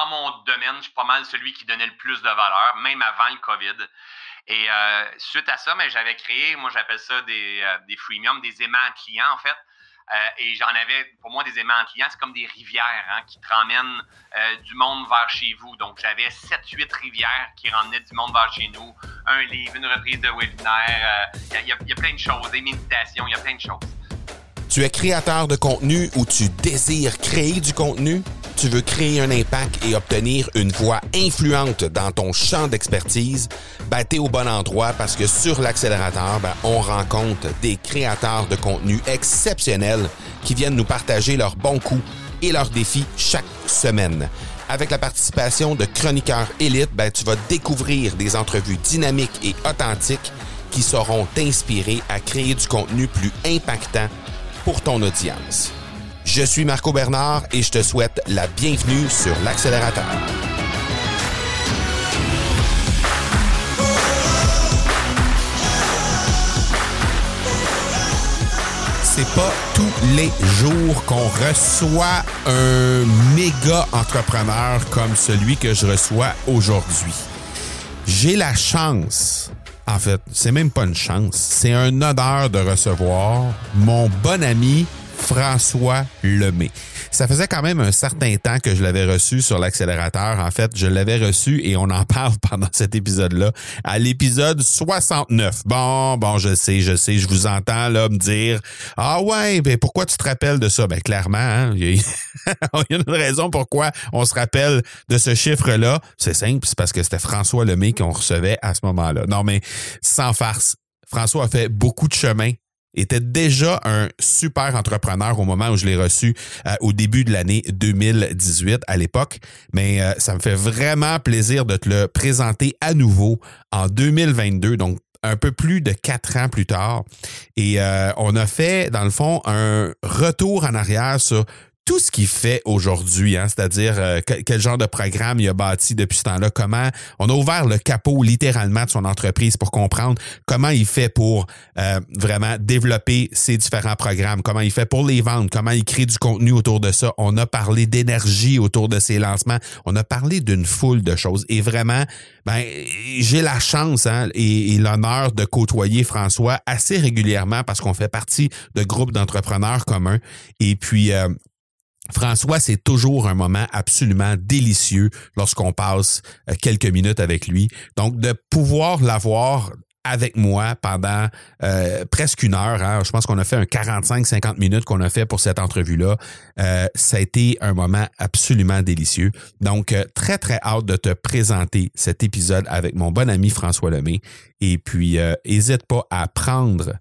dans mon domaine, je suis pas mal celui qui donnait le plus de valeur, même avant le COVID. Et suite à ça, mais j'avais créé, moi j'appelle ça des, des freemiums, des aimants clients en fait. Euh, et j'en avais, pour moi, des aimants clients, c'est comme des rivières hein, qui te ramènent euh, du monde vers chez vous. Donc, j'avais 7-8 rivières qui ramenaient du monde vers chez nous. Un livre, une reprise de webinaire. Il euh, y, a plein de choses, des méditations, il y a plein de choses. Tu es créateur de contenu ou tu désires créer du contenu? Tu veux créer un impact et obtenir une voix influente dans ton champ d'expertise? Ben, t'es au bon endroit parce que sur l'accélérateur, ben, on rencontre des créateurs de contenu exceptionnels qui viennent nous partager leurs bons coups et leurs défis chaque semaine. Avec la participation de chroniqueurs élites, ben, tu vas découvrir des entrevues dynamiques et authentiques qui sauront t'inspirer à créer du contenu plus impactant pour ton audience. Je suis Marco Bernard et je te souhaite la bienvenue sur l'accélérateur. C'est pas tous les jours qu'on reçoit un méga entrepreneur comme celui que je reçois aujourd'hui. J'ai la chance en fait, c'est même pas une chance. C'est un honneur de recevoir mon bon ami François Lemay. Ça faisait quand même un certain temps que je l'avais reçu sur l'accélérateur. En fait, je l'avais reçu et on en parle pendant cet épisode-là, à l'épisode 69. Bon, bon, je sais, je sais, je vous entends là me dire Ah ouais, ben pourquoi tu te rappelles de ça? Ben clairement, hein, il, y a, une raison pourquoi on se rappelle de ce chiffre-là. C'est simple, c'est parce que c'était François Lemay qu'on recevait à ce moment-là. Non, mais sans farce. François a fait beaucoup de chemin était déjà un super entrepreneur au moment où je l'ai reçu euh, au début de l'année 2018 à l'époque. Mais euh, ça me fait vraiment plaisir de te le présenter à nouveau en 2022. Donc, un peu plus de quatre ans plus tard. Et euh, on a fait, dans le fond, un retour en arrière sur tout ce qu'il fait aujourd'hui, hein, c'est-à-dire euh, quel, genre de programme il a bâti depuis ce temps-là, comment on a ouvert le capot littéralement de son entreprise pour comprendre comment il fait pour euh, vraiment développer ses différents programmes, comment il fait pour les vendre, comment il crée du contenu autour de ça. On a parlé d'énergie autour de ses lancements, on a parlé d'une foule de choses. Et vraiment, ben, j'ai la chance hein, et, l'honneur de côtoyer François assez régulièrement parce qu'on fait partie de groupes d'entrepreneurs communs. Et puis euh, François, c'est toujours un moment absolument délicieux lorsqu'on passe euh, quelques minutes avec lui. Donc, de pouvoir l'avoir avec moi pendant euh, presque une heure. Hein. Je pense qu'on a fait un 45-50 minutes qu'on a fait pour cette entrevue-là. Euh, ça a été un moment absolument délicieux. Donc, très, très hâte de te présenter cet épisode avec mon bon ami François Lemay. Et puis, n'hésite pas à prendre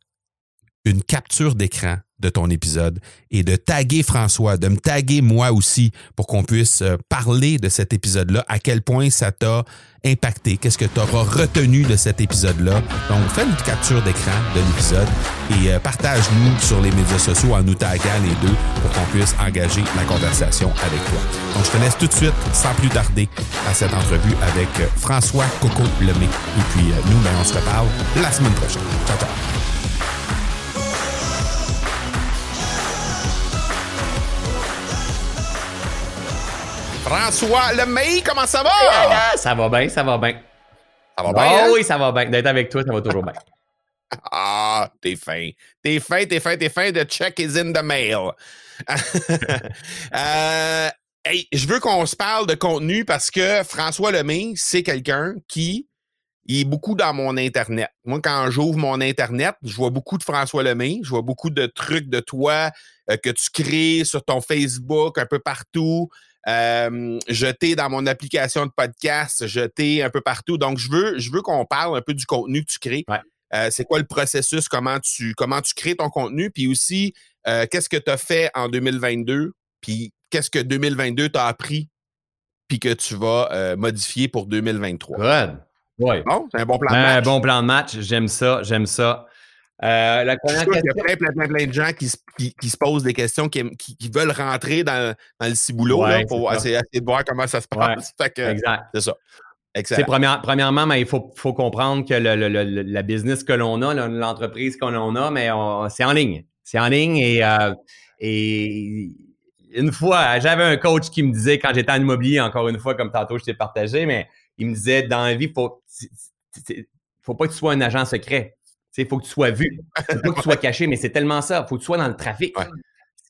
une capture d'écran de ton épisode et de taguer François, de me taguer moi aussi pour qu'on puisse euh, parler de cet épisode-là, à quel point ça t'a impacté, qu'est-ce que tu auras retenu de cet épisode-là. Donc, fais une capture d'écran de l'épisode et euh, partage-nous sur les médias sociaux en nous taguant les deux pour qu'on puisse engager la conversation avec toi. Donc, je te laisse tout de suite, sans plus tarder, à cette entrevue avec euh, François Coco Lemay. Et puis, nous, ben, on se reparle la semaine prochaine. Ciao, ciao. François Lemay, comment ça va? Ça va bien, ça va bien. Ça va bien? Oh, oui, ça va bien. D'être avec toi, ça va toujours bien. Ah, t'es fin. T'es fin, t'es fin, t'es fin. The check is in the mail. euh, hey, je veux qu'on se parle de contenu parce que François Lemay, c'est quelqu'un qui est beaucoup dans mon Internet. Moi, quand j'ouvre mon Internet, je vois beaucoup de François Lemay, je vois beaucoup de trucs de toi euh, que tu crées sur ton Facebook, un peu partout euh, jeté dans mon application de podcast, jeté un peu partout. Donc, je veux, je veux qu'on parle un peu du contenu que tu crées. Euh, c'est quoi le processus, comment tu, comment tu crées ton contenu, puis aussi, euh, qu'est-ce que tu as fait en 2022, puis qu'est-ce que 2022 t'a appris, puis que tu vas euh, modifier pour 2023. Good. Oui. Bon, c'est un bon plan de match. Un bon plan de match, j'aime ça, j'aime ça. Euh, la question... Il y a plein, plein, plein, plein de gens qui se, qui, se posent des questions, qui, qui, veulent rentrer dans, dans le ciboulot là, pour essayer, de voir comment ça se passe. exact. C'est ça. Première, premièrement, mais il faut, faut comprendre que le, le, la business que l'on a, l'entreprise que l'on a, mais c'est en ligne. C'est en ligne et, euh, et une fois, j'avais un coach qui me disait, quand j'étais en immobilier, encore une fois, comme tantôt je t'ai partagé, mais il me disait, dans la vie, faut, faut pas que tu sois un agent secret. Il faut que tu sois vu. Faut pas que tu sois caché, mais c'est tellement ça. Faut que tu sois dans le trafic.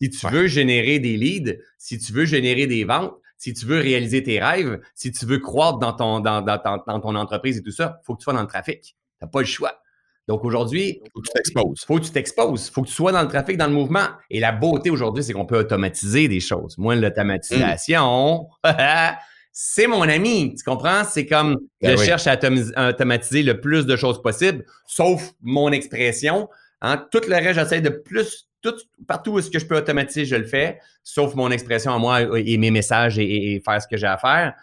Si tu veux générer des leads, si tu veux générer des ventes, si tu veux réaliser tes rêves, si tu veux croître dans ton, dans, dans, ton entreprise et tout ça, faut que tu sois dans le trafic. Tu n'as pas le choix. Donc aujourd'hui, faut que tu t'exposes. Faut que tu t'exposes. Faut que tu sois dans le trafic, dans le mouvement. Et la beauté aujourd'hui, c'est qu'on peut automatiser des choses. Moi, l'automatisation, c'est mon ami. Tu comprends? C'est comme ben je cherche à automatiser le plus de choses possible, sauf mon expression. Hein? Tout le reste, j'essaie de plus tout, partout où est-ce que je peux automatiser, je le fais, sauf mon expression à moi et mes messages et faire ce que j'ai à faire.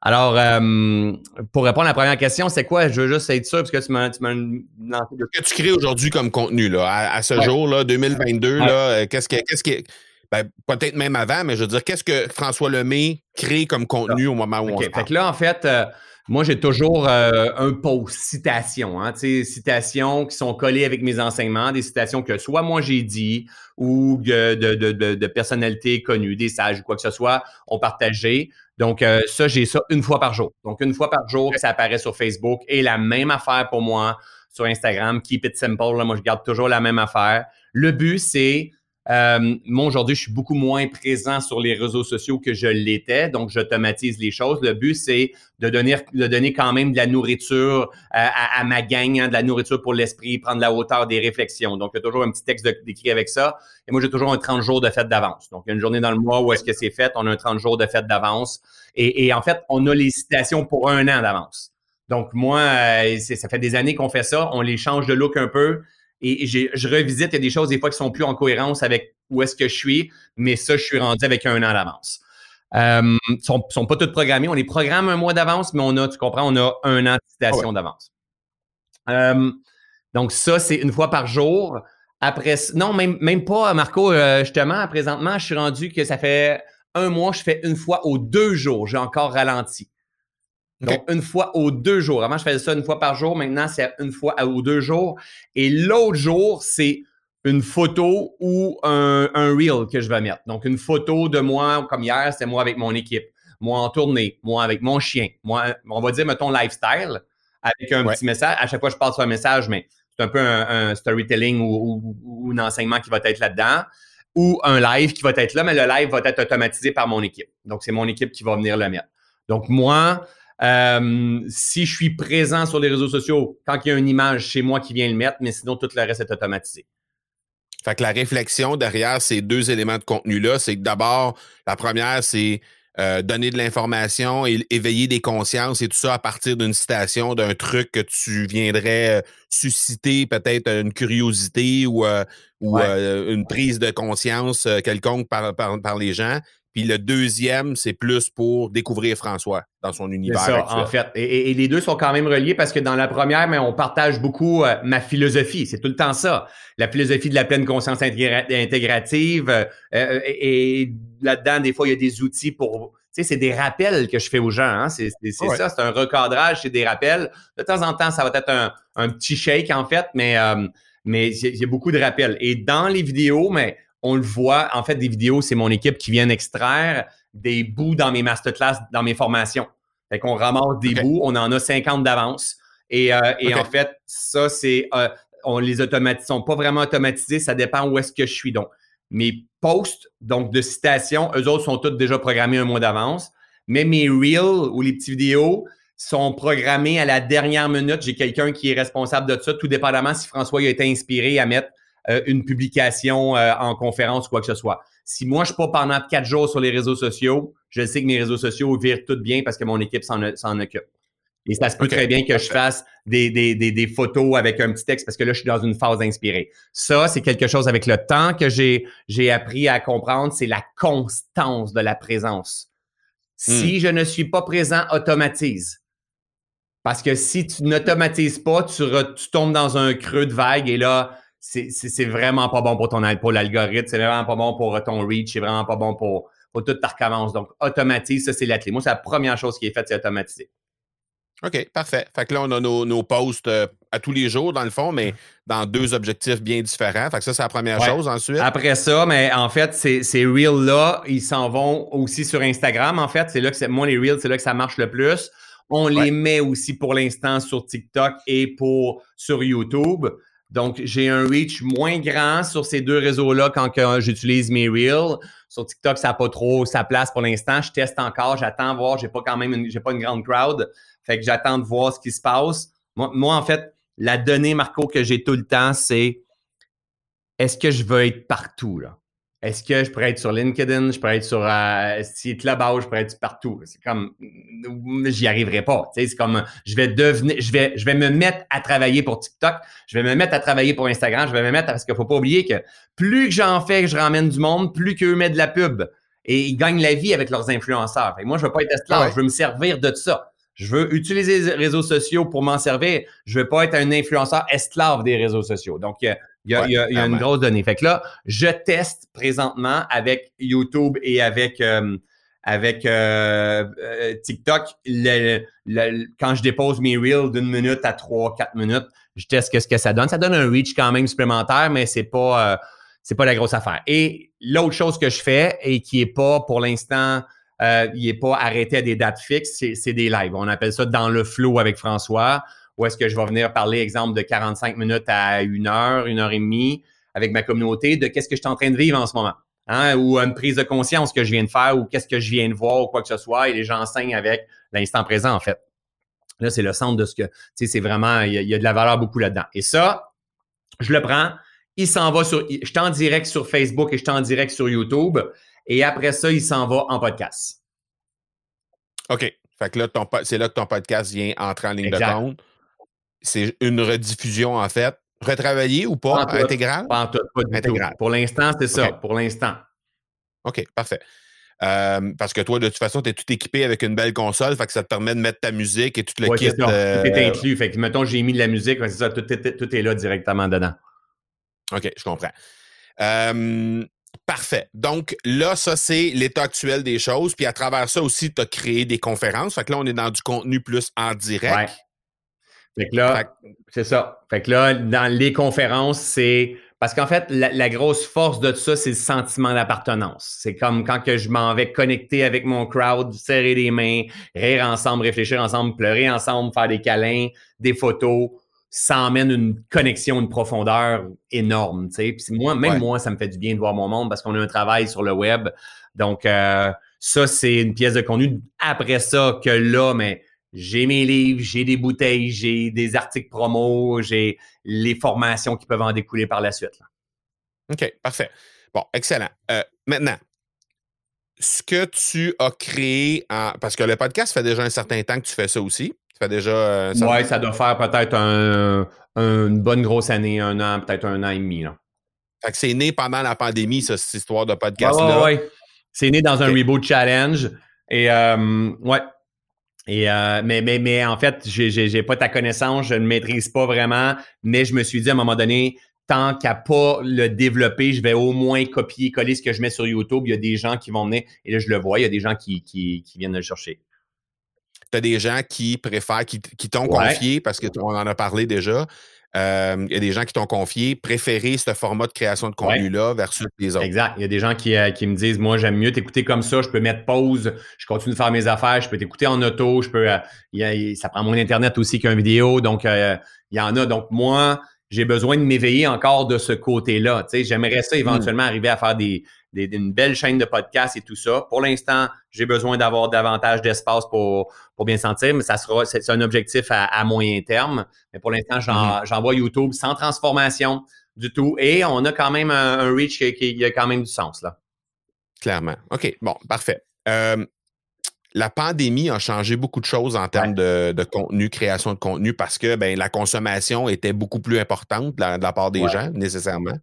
Alors, euh, pour répondre à la première question, c'est quoi? Je veux juste être sûr, parce que tu m'as lancé. Ce que tu crées aujourd'hui comme contenu, là, à, ce jour, là, 2022, là, euh, qu'est-ce que, qu'est-ce qui, ben, peut-être même avant, mais je veux dire, qu'est-ce que François Lemay crée comme contenu au moment où on se parle? Fait que là, en fait, euh, moi, j'ai toujours un post citation, hein, citations qui sont collées avec mes enseignements, des citations que soit moi j'ai dit ou de, de, de, de, personnalités connues, des sages ou quoi que ce soit, ont partagé. Donc, euh, ça, j'ai ça une fois par jour. Donc, une fois par jour, ça apparaît sur Facebook. Et la même affaire pour moi sur Instagram. Keep it simple. Là, moi, je garde toujours la même affaire. Le but, c'est euh, moi, aujourd'hui, je suis beaucoup moins présent sur les réseaux sociaux que je l'étais, donc j'automatise les choses. Le but, c'est de donner, de donner quand même de la nourriture euh, à, ma gang, hein, de la nourriture pour l'esprit, prendre la hauteur des réflexions. Donc, il y a toujours un petit texte d'écrit avec ça. Et moi, j'ai toujours un 30 jours de fête d'avance. Donc, il y a une journée dans le mois où est-ce que c'est fait, on a un 30 jours de fête d'avance. Et, en fait, on a les citations pour un an d'avance. Donc, moi, euh, ça fait des années qu'on fait ça. On les change de look un peu et je revisite, il y a des choses des fois qui sont plus en cohérence avec où est-ce que je suis, mais ça, je suis rendu avec un an d'avance. Euh, sont, sont pas toutes programmées. On les programme un mois d'avance, mais on a, tu comprends, on a un an de citation ah d'avance. Euh, donc, ça, c'est une fois par jour. Après, non, même, même pas, Marco, euh, justement, présentement, je suis rendu que ça fait un mois, je fais une fois aux deux jours. J'ai encore ralenti. Donc, une fois aux deux jours. Avant, je faisais ça une fois par jour. Maintenant, c'est une fois aux deux jours. Et l'autre jour, c'est une photo ou un, un reel que je vais mettre. Donc, une photo de moi, comme hier, c'est moi avec mon équipe. Moi en tournée, moi avec mon chien. Moi, on va dire, mettons, lifestyle, avec un petit message. À chaque fois, je parle sur un message, mais c'est un peu un, storytelling ou, ou, un enseignement qui va être là-dedans. Ou un live qui va être là, mais le live va être automatisé par mon équipe. Donc, c'est mon équipe qui va venir le mettre. Donc, moi, euh, si je suis présent sur les réseaux sociaux, quand il y a une image, c'est moi qui viens le mettre, mais sinon, tout le reste est automatisé. Fait que la réflexion derrière ces deux éléments de contenu-là, c'est que d'abord, la première, c'est euh, donner de l'information et éveiller des consciences et tout ça à partir d'une citation, d'un truc que tu viendrais euh, susciter peut-être une curiosité ou, ou une prise de conscience quelconque par, par, par, les gens. Puis le deuxième, c'est plus pour découvrir François dans son univers. Ça, en fait. Et, les deux sont quand même reliés parce que dans la première, mais on partage beaucoup euh, ma philosophie. C'est tout le temps ça. La philosophie de la pleine conscience intégrative. Euh, euh, et, là-dedans, des fois, il y a des outils pour. Tu sais, c'est des rappels que je fais aux gens. Hein. C'est ça, c'est un recadrage, c'est des rappels. De temps en temps, ça va être un, un petit shake, en fait, mais mais il y a beaucoup de rappels. Et dans les vidéos, mais on le voit, en fait, des vidéos, c'est mon équipe qui vient extraire des bouts dans mes masterclass, dans mes formations. Fait qu'on ramasse des bouts, on en a 50 d'avance. Et, euh, en fait, ça, c'est. Euh, on les automatise, sont pas vraiment automatisés, ça dépend où est-ce que je suis. Donc, mes posts, donc de citations, eux autres sont tous déjà programmés un mois d'avance. Mais mes reels ou les petites vidéos sont programmés à la dernière minute. J'ai quelqu'un qui est responsable de ça, tout dépendamment si François a été inspiré à mettre euh, une publication euh, en conférence ou quoi que ce soit. Si moi, je suis pas pendant quatre jours sur les réseaux sociaux, je sais que mes réseaux sociaux virent tout bien parce que mon équipe s'en occupe. Et ça se peut très bien que je fasse des, des, des, des, photos avec un petit texte parce que là, je suis dans une phase inspirée. Ça, c'est quelque chose avec le temps que j'ai, j'ai appris à comprendre, c'est la constance de la présence. Si hmm. je ne suis pas présent, automatise. Parce que si tu n'automatises pas, tu, tu tombes dans un creux de vague et là, c'est vraiment pas bon pour ton pour l'algorithme, c'est vraiment pas bon pour ton reach, c'est vraiment pas bon pour, pour tout ta recommences. Donc, automatise, ça, c'est la clé. Moi, c'est la première chose qui est faite, c'est automatiser. OK, parfait. Fait que là, on a nos, posts euh, à tous les jours, dans le fond, mais dans deux objectifs bien différents. Fait que ça, c'est la première chose. Ensuite. Après ça, mais en fait, ces, ces Reels-là, ils s'en vont aussi sur Instagram. En fait, c'est là que moi, les Reels, c'est là que ça marche le plus. On les met aussi pour l'instant sur TikTok et pour sur YouTube. Donc, j'ai un reach moins grand sur ces deux réseaux-là quand j'utilise mes Reels. Sur TikTok, ça n'a pas trop sa place pour l'instant. Je teste encore, j'attends voir. J'ai pas quand même j'ai pas une grande crowd. Fait que j'attends de voir ce qui se passe. Moi, en fait, la donnée, Marco, que j'ai tout le temps, c'est est-ce que je veux être partout, là? Est-ce que je pourrais être sur LinkedIn, je pourrais être sur euh, Clubhouse, je pourrais être partout. C'est comme j'y arriverai pas. C'est comme je vais devenir, je vais, je vais me mettre à travailler pour TikTok, je vais me mettre à travailler pour Instagram, je vais me mettre parce qu'il faut pas oublier que plus que j'en fais, que je ramène du monde, plus qu'eux mettent de la pub et ils gagnent la vie avec leurs influenceurs. moi, je veux pas être esclave, je veux me servir de ça. Je veux utiliser les réseaux sociaux pour m'en servir. Je veux pas être un influenceur esclave des réseaux sociaux. Donc, il y a, une grosse donnée. Fait que là, je teste présentement avec YouTube et avec, euh, avec euh, euh, TikTok. quand je dépose mes reels d'une minute à trois, quatre minutes, je teste ce que ça donne. Ça donne un reach quand même supplémentaire, mais c'est pas, c'est pas la grosse affaire. Et l'autre chose que je fais et qui est pas pour l'instant euh, il n'est pas arrêté à des dates fixes, c'est des lives. On appelle ça dans le flow avec François, où est-ce que je vais venir parler, exemple, de 45 minutes à une heure, une heure et demie avec ma communauté de qu'est-ce que je suis en train de vivre en ce moment. Hein, ou une prise de conscience que je viens de faire ou qu'est-ce que je viens de voir ou quoi que ce soit et les gens enseignent avec l'instant présent, en fait. Là, c'est le centre de ce que, tu sais, c'est vraiment, il y, a, de la valeur beaucoup là-dedans. Et ça, je le prends, il s'en va sur, je suis en direct sur Facebook et je suis en direct sur YouTube et après ça, il s'en va en podcast. OK. Fait que là, c'est là que ton podcast vient entrer en ligne de compte. C'est une rediffusion, en fait. Retravaillé ou pas? Intégral? Pas, tout, pas Pour l'instant, c'est ça. Pour l'instant. OK, parfait. Euh, parce que toi, de toute façon, tu es tout équipé avec une belle console, fait que ça te permet de mettre ta musique et tout le kit. Euh... Tout est inclus. Fait que, mettons, j'ai mis de la musique, c'est ça, tout, tout, est là directement dedans. OK, je comprends. Euh, Parfait. Donc là, ça, c'est l'état actuel des choses. Puis à travers ça aussi, tu as créé des conférences. Fait que là, on est dans du contenu plus en direct. Ouais. Fait que là, c'est ça. Fait que là, dans les conférences, c'est. Parce qu'en fait, la, grosse force de ça, c'est le sentiment d'appartenance. C'est comme quand que je m'en vais connecter avec mon crowd, serrer les mains, rire ensemble, réfléchir ensemble, pleurer ensemble, faire des câlins, des photos ça emmène une connexion, une profondeur énorme. Puis moi, même moi, ça me fait du bien de voir mon monde parce qu'on a un travail sur le web. Donc, euh, ça, c'est une pièce de contenu. Après ça, que là, mais j'ai mes livres, j'ai des bouteilles, j'ai des articles promo, j'ai les formations qui peuvent en découler par la suite. OK, parfait. Bon, excellent. Euh, maintenant, ce que tu as créé, en, parce que le podcast fait déjà un certain temps que tu fais ça aussi. Ça fait déjà. Euh, oui, ça doit faire peut-être une bonne grosse année, un an, peut-être un an et demi. Là. Fait que c'est né pendant la pandémie, cette histoire de podcast-là. Oui, ouais, C'est né dans un Reboot Challenge. Et euh, ouais. Et euh, mais, mais, mais en fait, j'ai, j'ai, pas ta connaissance, je ne maîtrise pas vraiment, mais je me suis dit à un moment donné, tant qu'à pas le développer, je vais au moins copier-coller ce que je mets sur YouTube. Il y a des gens qui vont venir, et là, je le vois, il y a des gens qui, qui, qui viennent le chercher tu as des gens qui préfèrent, qui, t'ont confié, parce qu'on en a parlé déjà. Euh, il y a des gens qui t'ont confié préférer ce format de création de contenu-là versus les autres. Exact. Il y a des gens qui, euh, qui me disent Moi, j'aime mieux t'écouter comme ça, je peux mettre pause, je continue de faire mes affaires, je peux t'écouter en auto, je peux. Euh, ça prend moins Internet aussi qu'un vidéo. Donc, il y en a. Donc, moi, j'ai besoin de m'éveiller encore de ce côté-là. J'aimerais ça mmh. éventuellement arriver à faire des, une belle chaîne de podcast et tout ça. Pour l'instant, j'ai besoin d'avoir davantage d'espace pour, pour bien sentir, mais ça sera, c'est un objectif à, moyen terme. Mais pour l'instant, mm-hmm. j'envoie YouTube sans transformation du tout. Et on a quand même un, reach qui, a quand même du sens, là. Clairement. OK. Bon, parfait. Euh, la pandémie a changé beaucoup de choses en termes de, contenu, création de contenu, parce que ben, la consommation était beaucoup plus importante de la, part des gens, nécessairement.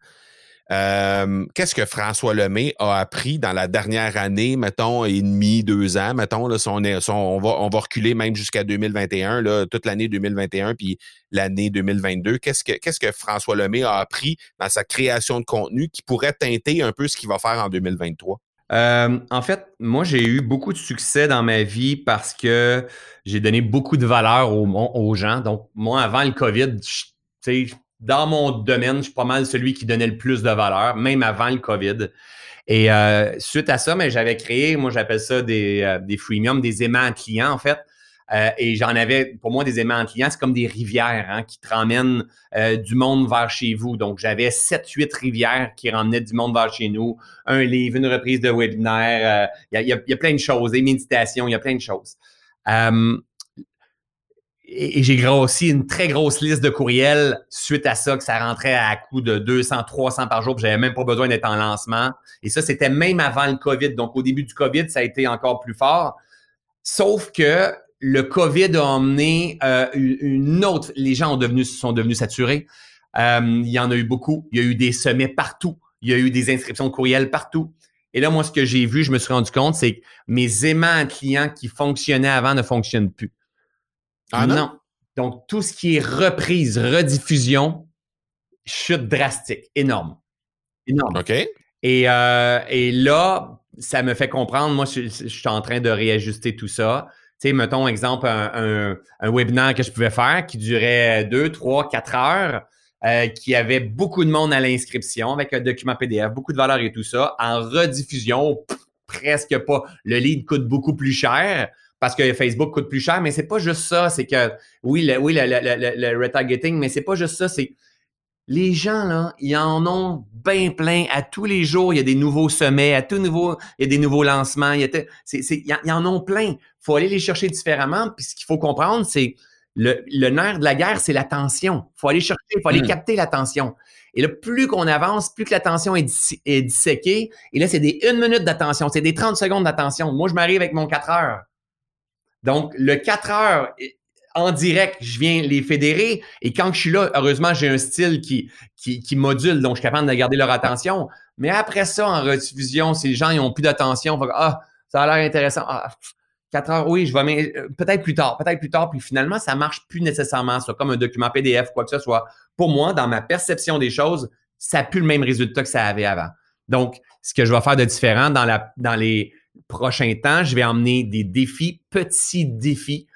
Euh, qu'est-ce que François Lemay a appris dans la dernière année, mettons, et demi, deux ans, mettons, là, on, est, on, va, on va reculer même jusqu'à 2021, là, toute l'année 2021, puis l'année 2022. Qu'est-ce que, qu'est-ce que François Lemay a appris dans sa création de contenu qui pourrait teinter un peu ce qu'il va faire en 2023? Euh, en fait, moi, j'ai eu beaucoup de succès dans ma vie parce que j'ai donné beaucoup de valeur aux, gens. Donc, moi, avant le COVID, dans mon domaine, je suis pas mal celui qui donnait le plus de valeur, même avant le COVID. Et euh, suite à ça, mais j'avais créé, moi, j'appelle ça des, euh, des freemiums, des aimants clients, en fait. Euh, et j'en avais, pour moi, des aimants clients, c'est comme des rivières hein, qui te ramènent euh, du monde vers chez vous. Donc, j'avais 7-8 rivières qui ramenaient du monde vers chez nous. Un livre, une reprise de webinaire. Il y, a, plein de choses, des méditations, il y a plein de choses. et, j'ai grossi une très grosse liste de courriels suite à ça, que ça rentrait à coût de 200, 300 par jour. J'avais même pas besoin d'être en lancement. Et ça, c'était même avant le COVID. Donc, au début du COVID, ça a été encore plus fort. Sauf que le COVID a emmené euh, une autre. Les gens ont devenu, sont devenus saturés. Euh, il y en a eu beaucoup. Il y a eu des sommets partout. Il y a eu des inscriptions de courriel partout. Et là, moi, ce que j'ai vu, je me suis rendu compte, c'est que mes aimants clients qui fonctionnaient avant ne fonctionnent plus. Ah non? Donc, tout ce qui est reprise, rediffusion, chute drastique, énorme. Énorme. OK. Et, euh, et là, ça me fait comprendre, moi, je, je, suis en train de réajuster tout ça mettons, exemple, un, un, webinaire que je pouvais faire qui durait deux, trois, quatre heures, euh, qui avait beaucoup de monde à l'inscription avec un document PDF, beaucoup de valeur et tout ça. En rediffusion, presque pas. Le lead coûte beaucoup plus cher parce que Facebook coûte plus cher, mais c'est pas juste ça. C'est que, oui, le, oui, le, le, le retargeting, mais c'est pas juste ça. C'est les gens, là, ils en ont bien plein. À tous les jours, il y a des nouveaux sommets. À tout nouveau, il y a des nouveaux lancements. Il y, a, en ont plein. Il faut aller les chercher différemment. Puis ce qu'il faut comprendre, c'est le, le, nerf de la guerre, c'est l'attention. Il faut aller chercher, il faut aller mmh. capter l'attention. Et là, plus qu'on avance, plus que l'attention est, est, disséquée. Et là, c'est des une minute d'attention, c'est des 30 secondes d'attention. Moi, je m'arrive avec mon 4 heures. Donc, le 4 heures, en direct, je viens les fédérer. Et quand je suis là, heureusement, j'ai un style qui, qui, module, donc je suis capable de garder leur attention. Mais après ça, en rediffusion, si les gens n'ont plus d'attention, ah, ça a l'air intéressant. Ah, 4 heures, oui, je vais, euh, peut-être plus tard, peut-être plus tard. Puis finalement, ça marche plus nécessairement, ça, comme un document PDF, quoi que ce soit. Pour moi, dans ma perception des choses, ça n'a plus le même résultat que ça avait avant. Donc, ce que je vais faire de différent dans, la, dans les prochains temps, je vais emmener des défis, petits défis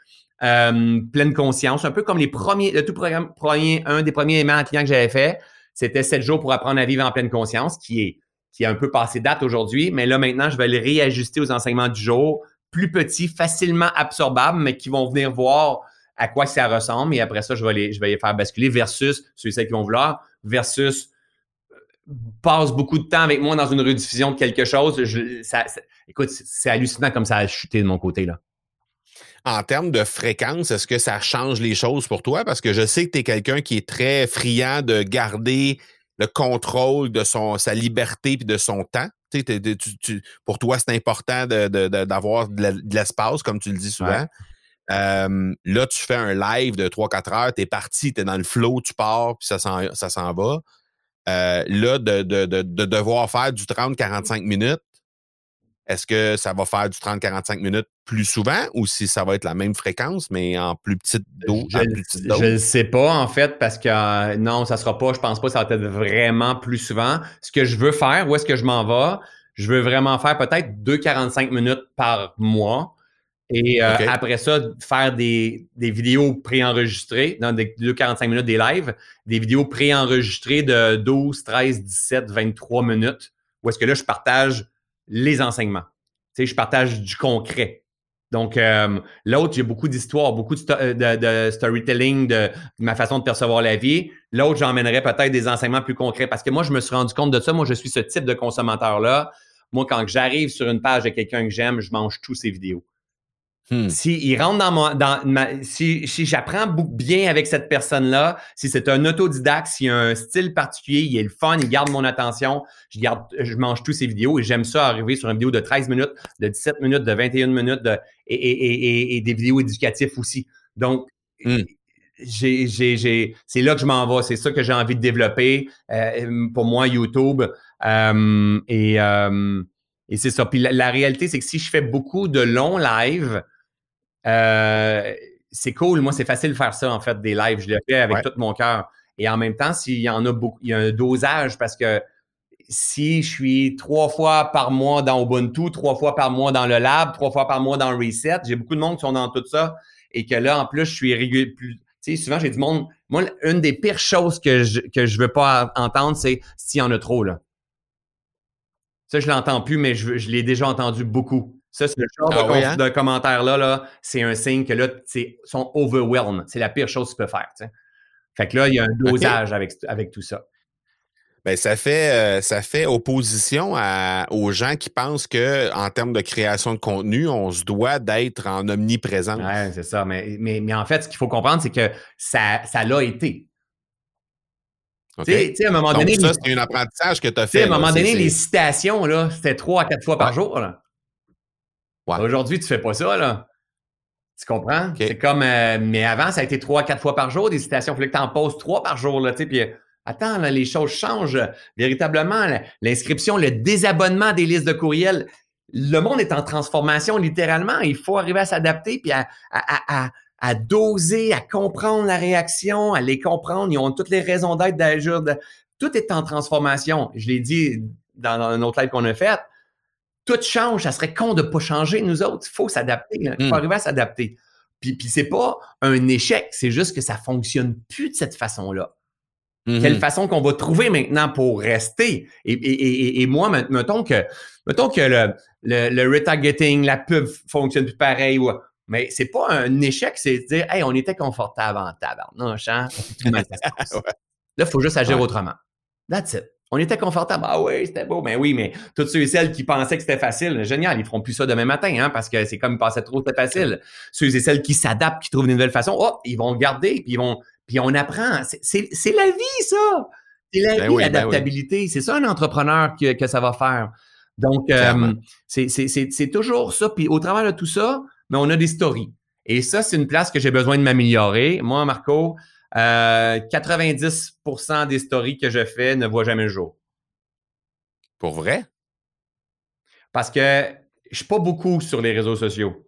euh, pleine conscience, un peu comme les premiers, le tout premier, un des premiers aimants clients que j'avais fait, c'était 7 jours pour apprendre à vivre en pleine conscience, qui est, qui est un peu passé date aujourd'hui, mais là maintenant, je vais les réajuster aux enseignements du jour, plus petits, facilement absorbables, mais qui vont venir voir à quoi ça ressemble. Et après ça, je vais les, je vais les faire basculer versus ceux et qui vont vouloir, versus euh, passe beaucoup de temps avec moi dans une rediffusion de quelque chose. Je, ça, écoute, c'est hallucinant comme ça a chuté de mon côté là en termes de fréquence, est-ce que ça change les choses pour toi? Parce que je sais que tu es quelqu'un qui est très friand de garder le contrôle de son, sa liberté et de son temps. pour toi, c'est important d'avoir de, l'espace, comme tu le dis souvent. là, tu fais un live de 3-4 heures, tu es parti, tu es dans le flow, tu pars, puis ça s'en va. Euh, là, de, de, devoir faire du 30-45 minutes, est-ce que ça va faire du 30-45 minutes plus souvent ou si ça va être la même fréquence, mais en plus petite dose? Je ne sais pas, en fait, parce que euh, non, ça ne sera pas, je pense pas que ça va être vraiment plus souvent. Ce que je veux faire, où est-ce que je m'en vais? Je veux vraiment faire peut-être 2-45 minutes par mois. Et euh, après ça, faire des, des vidéos préenregistrées, dans des 2-45 minutes des lives, des vidéos préenregistrées de 12, 13, 17, 23 minutes, où est-ce que là, je partage les enseignements. Tu sais, je partage du concret. Donc, euh, l'autre, j'ai beaucoup d'histoires, beaucoup de, de, storytelling de, ma façon de percevoir la vie. L'autre, j'emmènerais peut-être des enseignements plus concrets parce que moi, je me suis rendu compte de ça. Moi, je suis ce type de consommateur-là. Moi, quand j'arrive sur une page de quelqu'un que j'aime, je mange tous ses vidéos. Hmm. Si rentre dans, mon, dans ma, si, si j'apprends bien avec cette personne-là, si c'est un autodidacte, s'il a un style particulier, il est le fun, il garde mon attention, je garde, je mange tous ses vidéos et j'aime ça arriver sur une vidéo de 13 minutes, de 17 minutes, de 21 minutes de, et, et, et, et, des vidéos éducatives aussi. Donc, hmm. j'ai, j'ai, c'est là que je m'en vais, c'est ça que j'ai envie de développer euh, pour moi, YouTube. Euh, et, euh, et c'est ça. Puis la, la réalité, c'est que si je fais beaucoup de longs lives, euh, c'est cool. Moi, c'est facile de faire ça, en fait, des lives. Je le fais avec tout mon cœur. Et en même temps, s'il y en a beaucoup, il y a un dosage parce que si je suis trois fois par mois dans Ubuntu, trois fois par mois dans le lab, trois fois par mois dans Reset, j'ai beaucoup de monde qui sont dans tout ça et que là, en plus, je suis régulier. Tu sais, souvent, j'ai du monde. Moi, une des pires choses que je, que je veux pas entendre, c'est s'il y en a trop, là. Ça, je l'entends plus, mais je, je l'ai déjà entendu beaucoup. Ça, c'est le genre Ah de, oui, hein? de commentaire-là, là, c'est un signe que là, c'est sont overwhelmed. C'est la pire chose que tu peux faire. Fait que là, il y a un dosage avec, avec tout ça. Ben, ça fait euh, ça fait opposition à- aux gens qui pensent que en termes de création de contenu, on se doit d'être en omniprésence. Ouais, c'est ça. Mais, mais, mais en fait, ce qu'il faut comprendre, c'est que ça, ça l'a été. OK? Tu sais- tu sais, à un moment Donc, donné, ça, c'est un apprentissage que tu as fait. à un moment donné, les citations, là, c'était trois à quatre fois par jour. Là. Aujourd'hui, tu fais pas ça, là. Tu comprends? C'est comme, euh, mais avant, ça a été trois quatre fois par jour, des citations. Il fallait que tu en poses trois par jour, là, tu sais. Puis, euh, attends, là, les choses changent. Véritablement, l'inscription, le désabonnement des listes de courriels, le monde est en transformation, littéralement. Il faut arriver à s'adapter, puis à, à, à, à- à doser, à comprendre la réaction, à les comprendre. Ils ont toutes les raisons d'être, d'agir. Tout est en transformation. Je l'ai dit dans, dans un autre live qu'on a fait. Tout change. Ça serait con de pas changer, nous autres. Il faut s'adapter. Il faut Mm. arriver à s'adapter. Puis, puis c'est pas un échec. C'est juste que ça fonctionne plus de cette façon-là. Mhm. Quelle façon qu'on va trouver maintenant pour rester? Et, et, et, et moi, met- mettons que, mettons que le, le, le retargeting, la pub fonctionne plus pareil, ou, mais c'est pas un échec, c'est de dire, hey, on était confortable en tabarnouche, hein? Ouais. Là, il faut juste agir Ouais. autrement. That's it. On était confortable. Ah oui, c'était beau. Mais oui, mais tous ceux et celles qui pensaient que c'était facile, génial, ils feront plus ça demain matin, hein, parce que c'est comme ils pensaient trop, c'était facile. Ceux et celles qui s'adaptent, qui trouvent une nouvelle façon, oh, ils vont le garder, puis ils vont, puis on apprend. C'est- la vie, ça. C'est la Ben vie, oui, ben l'adaptabilité. C'est ça un entrepreneur que, que ça va faire. Donc, euh, c'est toujours ça. Puis au travers de tout ça, mais on a des stories. Et ça, c'est une place que j'ai besoin de m'améliorer. Moi, Marco, euh, 90% des stories que je fais ne voient jamais le jour. Pour vrai? Parce que je suis pas beaucoup sur les réseaux sociaux.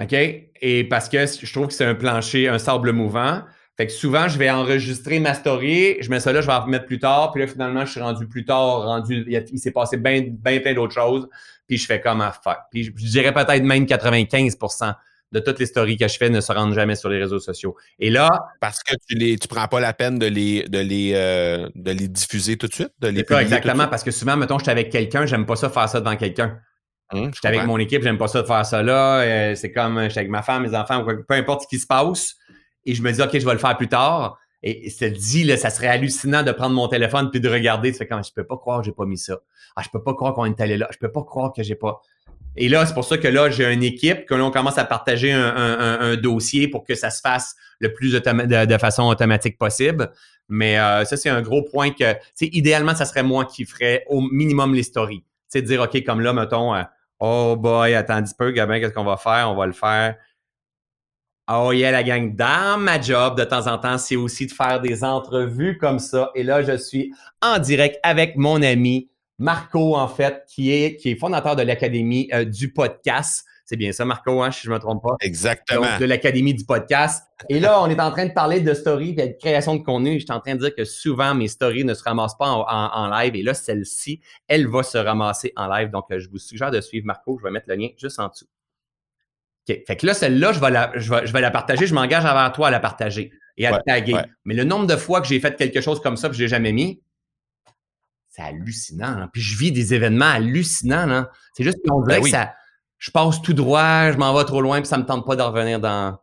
OK? Et parce que je trouve que c'est un plancher, un sable mouvant. Fait que souvent, je vais enregistrer ma story, je mets ça là, je vais en remettre plus tard, puis là, finalement, je suis rendu plus tard, rendu, il, s'est passé bien ben plein d'autres choses, puis je fais comme à fuck. Puis je, je dirais peut-être même 95% de toutes les stories que je fais ne se rendent jamais sur les réseaux sociaux. Et là, Parce que tu les tu prends pas la peine de les de les euh, de les diffuser tout de suite, de les ça, publier exactement, parce que souvent, mettons, je suis avec quelqu'un, j'aime pas ça faire ça devant quelqu'un. Hum, je J'étais avec mon équipe, j'aime pas ça de faire ça là. Euh, c'est comme j'étais avec ma femme, mes enfants, peu importe ce qui se passe. Et je me dis, OK, je vais le faire plus tard. Et, je le dis, là, ça serait hallucinant de prendre mon téléphone puis de regarder. Tu fais comme, je peux pas croire que j'ai pas mis ça. Ah, je peux pas croire qu'on est allé là. Je peux pas croire que j'ai pas. Et là, c'est pour ça que là, j'ai une équipe, que l'on commence à partager un, dossier pour que ça se fasse le plus de, façon automatique possible. Mais euh, ça, c'est un gros point que, idéalement, ça serait moi qui ferais au minimum les stories. Tu sais, dire, OK, comme là, mettons, euh, oh boy, attends un petit peu, Gabin, qu'est-ce qu'on va faire? On va le faire. Oh yeah, la gang, dans ma job, de temps en temps, c'est aussi de faire des entrevues comme ça. Et là, je suis en direct avec mon ami Marco, en fait, qui est, qui est fondateur de l'Académie euh, du podcast. C'est bien ça, Marco, hein, si je me trompe pas. Exactement. Donc, de l'Académie du podcast. Et là, on est en train de parler de story et de création de contenu. Je suis en train de dire que souvent, mes stories ne se ramassent pas en, en- en live. Et là, celle-ci, elle va se ramasser en live. Donc, euh, je vous suggère de suivre Marco. Je vais mettre le lien juste en dessous. OK. Fait que là, celle-là, je vais la, je vais, je vais la partager. Je m'engage envers toi à la partager et à Ouais, te taguer. ouais. Mais le nombre de fois que j'ai fait quelque chose comme ça que je l'ai jamais mis, c'est hallucinant. là. Puis je vis des événements hallucinants. là. C'est juste qu'on dirait Ben oui. que ça, je passe tout droit, je m'en vais trop loin, puis ça me tente pas de revenir dans.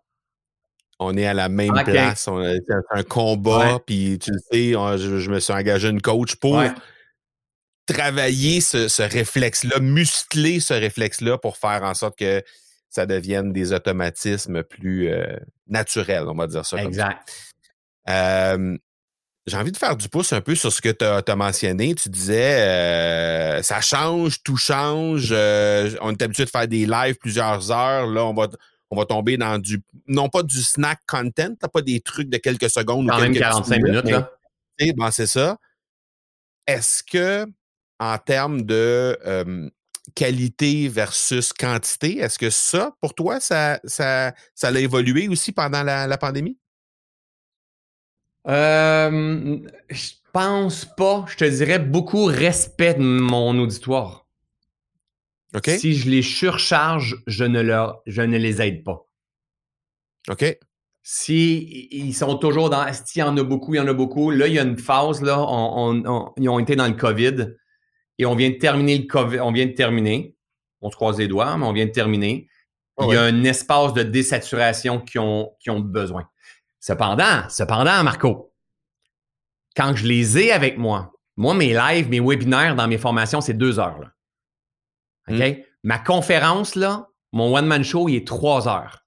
On est à la même place. On a- un combat, Ouais. puis tu le sais, on- je, je me suis engagé une coach pour Ouais. travailler ce, ce réflexe-là, muscler ce réflexe-là pour faire en sorte que ça devienne des automatismes plus euh, naturels, on va dire ça. comme ça. Exact. Euh, J'ai envie de faire du pouce un peu sur ce que tu as, mentionné. Tu disais, euh, ça change, tout change. euh, on est habitué de faire des lives plusieurs heures. Là, on va, on va tomber dans du, non pas du snack content, t'as pas des trucs de quelques secondes Quand ou même quelques 45 petites minutes, mais, là. ben, c'est ça. Est-ce que, en termes de euh, qualité versus quantité, est-ce que ça, pour toi, ça, ça, ça a évolué aussi pendant la, la pandémie? Euh, je pense pas. Je te dirais beaucoup respect de mon auditoire. OK? Si je les surcharge, je ne, leur, je ne les aide pas. OK? Si ils sont toujours dans. S'il y en a beaucoup, il y en a beaucoup. Là, il y a une phase, là, on, on, ils ont été dans le COVID et on vient de terminer le COVID. On vient de terminer. On se croise les doigts, mais on vient de terminer. Ah il y a ouais. un espace de désaturation qui ont, qui ont besoin. Cependant, cependant, Marco, quand je les ai avec moi, moi, mes lives, mes webinaires dans mes formations, c'est deux heures. Là. OK? Ma conférence, là, mon one-man show, il est trois heures.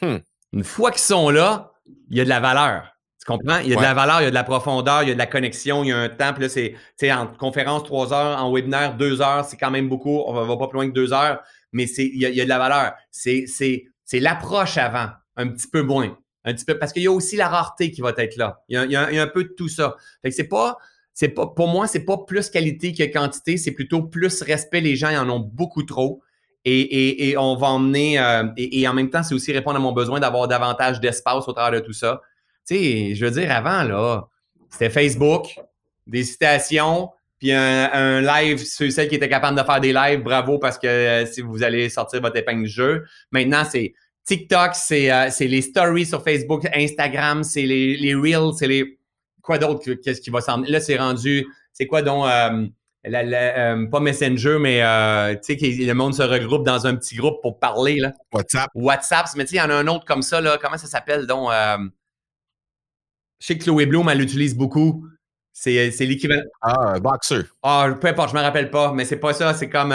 Hmm. Une fois qu'ils sont là, il y a de la valeur. Tu comprends? Il y a de la valeur, il y a de la profondeur, il y a de la connexion, il y a un temps. Puis là, c'est, tu sais, en conférence, trois heures, en webinaire, deux heures, c'est quand même beaucoup. On va, va pas plus loin que deux heures, mais il y a, il y a de la valeur. C'est l'approche avant, un petit peu moins. Un petit peu, parce qu'il y a aussi la rareté qui va être là. Il y a, un peu de tout ça. Fait que c'est pas, c'est pas, pour moi, c'est pas plus qualité que quantité, c'est plutôt plus respect. Les gens, ils en ont beaucoup trop. Et, et, on va emmener, euh, et, en même temps, c'est aussi répondre à mon besoin d'avoir davantage d'espace au travers de tout ça. Tu sais, je veux dire, avant, là, c'était Facebook, des citations, puis un, live, ceux celles qui étaient capables de faire des lives, bravo parce que euh, si vous allez sortir votre épingle du jeu. Maintenant, c'est TikTok, c'est euh, c'est les stories sur Facebook, Instagram, c'est les, les Reels, c'est les. Quoi d'autre? que- Qu'est-ce qui va s'en. Là, c'est rendu. C'est quoi donc. euh, la- la- euh, pas Messenger, mais tu sais, le monde se regroupe dans un petit groupe pour parler. Là. WhatsApp. WhatsApp, mais tu sais, il y en a un autre comme ça. Là. Comment ça s'appelle donc? je sais que Chloé Bloom, elle l'utilise beaucoup. C'est l'équivalent. Ah, boxer. Ah, peu importe, je me rappelle pas, mais c'est pas ça. C'est comme.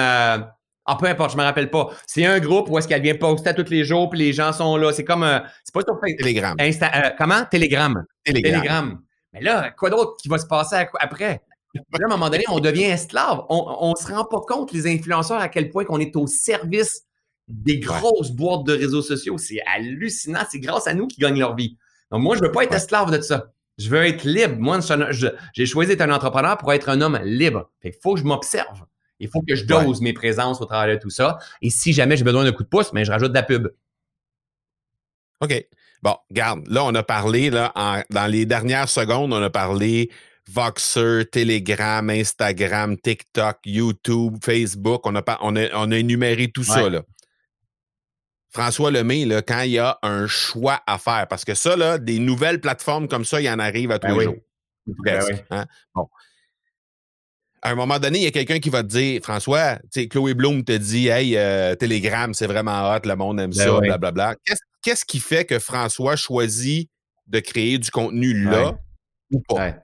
Ah, peu importe, je me rappelle pas. C'est un groupe où est-ce qu'elle vient poster à tous les jours, puis les gens sont là. C'est comme. euh, c'est pas sur Facebook. Telegram. Insta- euh, comment? Telegram. Telegram. Telegram. Mais là, quoi d'autre qui va se passer à- après? Là, à un moment donné, on devient esclave. On ne se rend pas compte, les influenceurs, à quel point qu'on est au service des grosses boîtes de réseaux sociaux. C'est hallucinant. C'est grâce à nous qu'ils gagnent leur vie. Donc, moi, je ne veux pas être esclave de ça. Je veux être libre. Moi, j'ai choisi d'être un entrepreneur pour être un homme libre. Fait qu'il faut que je m'observe. Il faut que je dose mes présences au travers de tout ça. Et si jamais j'ai besoin d'un coup de pouce, mais je rajoute de la pub. OK. Bon, garde. Là, on a parlé, là, en- dans les dernières secondes, on a parlé Voxer, Telegram, Instagram, TikTok, YouTube, Facebook. On a, pas- on a, on a énuméré tout ça, là. François Lemay, là, quand il y a un choix à faire, parce que ça, là, des nouvelles plateformes comme ça, il y en arrive à tous Ben les oui. jours. Ben Presque, oui. hein? Bon. À un moment donné, il y a quelqu'un qui va te dire, François, tu sais, Chloé Bloom te dit, hey, euh, Telegram, c'est vraiment hot, le monde aime Ben ça, blablabla. Qu'est-ce qu'est-ce qui fait que François choisit de créer du contenu là Ouais. ou pas? Ouais.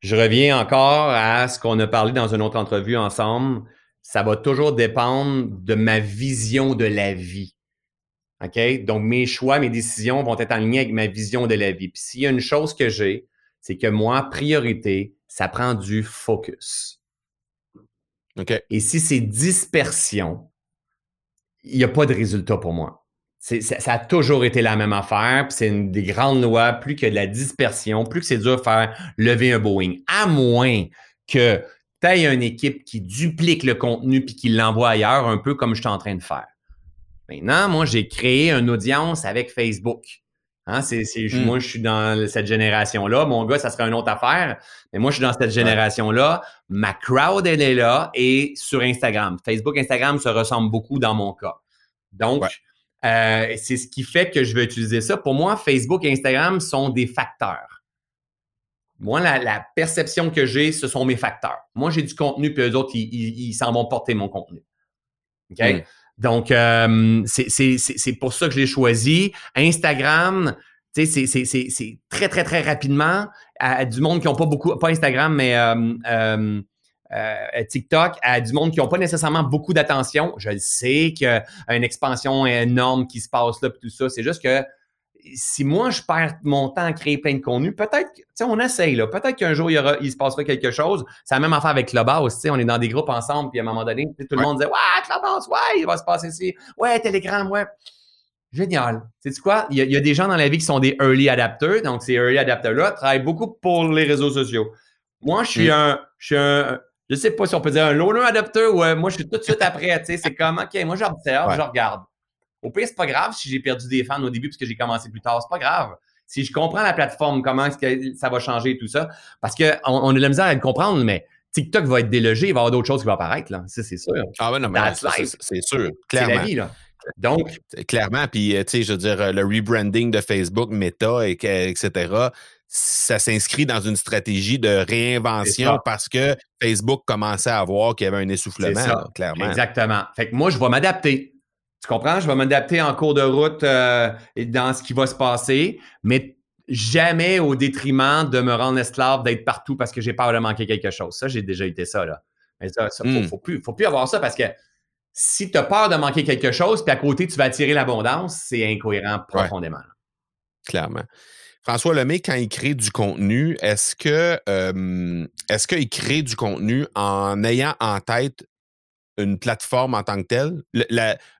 Je reviens encore à ce qu'on a parlé dans une autre entrevue ensemble. Ça va toujours dépendre de ma vision de la vie. OK? Donc, mes choix, mes décisions vont être en lien avec ma vision de la vie. Puis s'il y a une chose que j'ai, c'est que moi, priorité, ça prend du focus. Et si c'est dispersion, il n'y a pas de résultat pour moi. C'est- ça, ça a toujours été la même affaire, puis c'est une des grandes lois, plus que de la dispersion, plus que c'est dur de faire lever un Boeing. À moins que tu aies une équipe qui duplique le contenu puis qui l'envoie ailleurs, un peu comme je suis en train de faire. Maintenant, moi, j'ai créé une audience avec Facebook. Hein, c'est, c'est- je- Mm. Moi, je suis dans cette génération-là. Mon gars, ça serait une autre affaire. Mais moi, je suis dans cette génération-là. Ma crowd, elle est là et sur Instagram. Facebook, Instagram se ressemblent beaucoup dans mon cas. Donc, Ouais. euh, c'est ce qui fait que je vais utiliser ça. Pour moi, Facebook et Instagram sont des facteurs. Moi, la, la perception que j'ai, ce sont mes facteurs. Moi, j'ai du contenu, puis eux autres, ils, s'en vont porter mon contenu. OK? Mm. Donc, euh, c'est- pour ça que je l'ai choisi. Instagram, tu sais, c'est- très, très, très rapidement à, du monde qui n'ont pas beaucoup, pas Instagram, mais euh, euh, euh, TikTok, à du monde qui n'ont pas nécessairement beaucoup d'attention. Je le sais qu'il y a une expansion énorme qui se passe là, tout ça. C'est juste que si moi, je perds mon temps à créer plein de contenu, peut-être, tu sais, on essaye, là. Peut-être qu'un jour, il, y aura, il se passera quelque chose. C'est la même affaire avec Clubhouse, tu sais. On est dans des groupes ensemble, puis à un moment donné, sais, tout le Ouais. monde disait, ouais, Clubhouse, ouais, il va se passer ici. Ouais, Telegram, ouais. Génial. Sais-tu quoi? Il y, a, il y a des gens dans la vie qui sont des early adapters. Donc, ces early adapters-là travaillent beaucoup pour les réseaux sociaux. Moi, je suis Mm. un, je suis un, je sais pas si on peut dire un loner adapter ou euh, moi, je suis tout de suite après, tu sais. C'est comme, OK, moi, j'observe, Ouais. je regarde. Au pire, c'est pas grave si j'ai perdu des fans au début parce que j'ai commencé plus tard. C'est pas grave. Si je comprends la plateforme, comment est-ce que ça va changer et tout ça, parce qu'on on a de la misère à le comprendre, mais TikTok va être délogé, il va y avoir d'autres choses qui vont apparaître, là. Ça, c'est sûr. Ah ouais, non, mais c'est sûr, clairement. C'est la vie, là. Donc. Clairement, puis, euh, tu sais, je veux dire, euh, le rebranding de Facebook, Meta, etc., ça s'inscrit dans une stratégie de réinvention parce que Facebook commençait à voir qu'il y avait un essoufflement, clairement. Exactement. Fait que moi, je vais m'adapter. Tu comprends? Je vais m'adapter en cours de route euh, dans ce qui va se passer, mais jamais au détriment de me rendre esclave, d'être partout parce que j'ai peur de manquer quelque chose. Ça, j'ai déjà été ça, là. Mais ça, il ne faut, plus, faut plus avoir ça parce que si tu as peur de manquer quelque chose, puis à côté, tu vas attirer l'abondance, c'est incohérent profondément. Clairement. François Lemay, quand il crée du contenu, est-ce que euh, est-ce qu'il crée du contenu en ayant en tête une plateforme en tant que telle?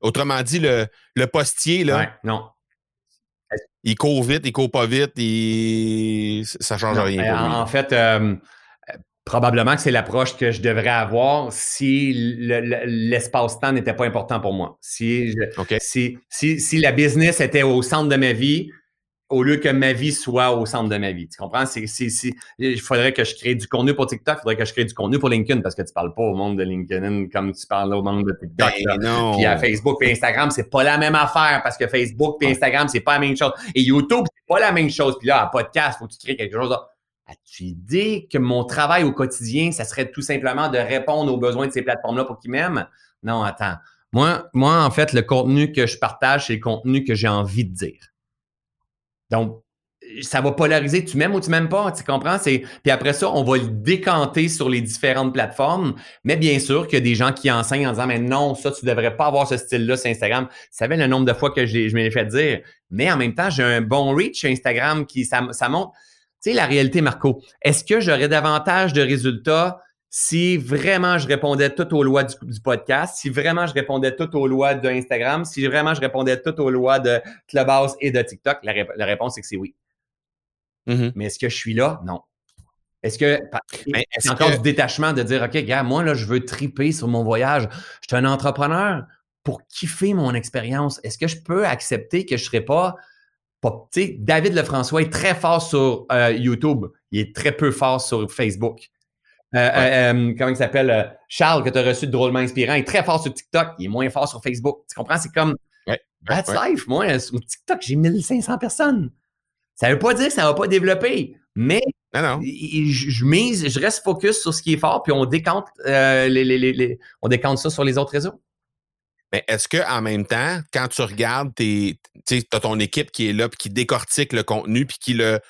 autrement dit, le, le postier, là. non. Il court vite, il court pas vite, il... ça change rien. En fait, euh, probablement que c'est l'approche que je devrais avoir si l'espace-temps n'était pas important pour moi. Si, si, si, si la business était au centre de ma vie, au lieu que ma vie soit au centre de ma vie. Tu comprends? C'est, il faudrait que je crée du contenu pour TikTok, il faudrait que je crée du contenu pour LinkedIn parce que tu parles pas au monde de LinkedIn comme tu parles au monde de TikTok. Ben non. Puis à Facebook et Instagram, c'est pas la même affaire parce que Facebook et Instagram, c'est pas la même chose. Et YouTube, c'est pas la même chose. Puis là, à podcast, faut que tu crées quelque chose. As-tu idée que mon travail au quotidien, ça serait tout simplement de répondre aux besoins de ces plateformes-là pour qu'ils m'aiment? Non, attends. Moi, moi, en fait, le contenu que je partage, c'est le contenu que j'ai envie de dire. Donc, ça va polariser, tu m'aimes ou tu m'aimes pas, tu comprends? Puis après ça, on va le décanter sur les différentes plateformes. Mais bien sûr qu'il y a des gens qui enseignent en disant Mais non, ça, tu devrais pas avoir ce style-là sur Instagram. Tu savais le nombre de fois que je, je m'ai fait dire. Mais en même temps, j'ai un bon reach Instagram qui ça, ça montre. Tu sais, la réalité, Marco, est-ce que j'aurais davantage de résultats si vraiment je répondais tout aux lois du, podcast, si vraiment je répondais tout aux lois d'Instagram, si vraiment je répondais tout aux lois de Clubhouse et de TikTok, la, réponse c'est que c'est oui. Mm-hmm. Mais est-ce que je suis là? Non. Est-ce que c'est encore du détachement de dire OK, gars, moi là, je veux triper sur mon voyage. Je suis un entrepreneur pour kiffer mon expérience. Est-ce que je peux accepter que je ne serai pas tu sais, David Lefrançois est très fort sur euh, YouTube. Il est très peu fort sur Facebook. Euh, euh, euh, comment il s'appelle? Charles, que tu as reçu de drôlement inspirant, est très fort sur TikTok, il est moins fort sur Facebook. Tu comprends? C'est comme That's life. Moi, sur TikTok, j'ai 1500 personnes. Ça ne veut pas dire que ça ne va pas développer, mais Je, mise, je reste focus sur ce qui est fort, puis on décante, les, on décante ça sur les autres réseaux. Mais est-ce qu'en même temps, quand tu regardes, tu as ton équipe qui est là, puis qui décortique le contenu, puis qui le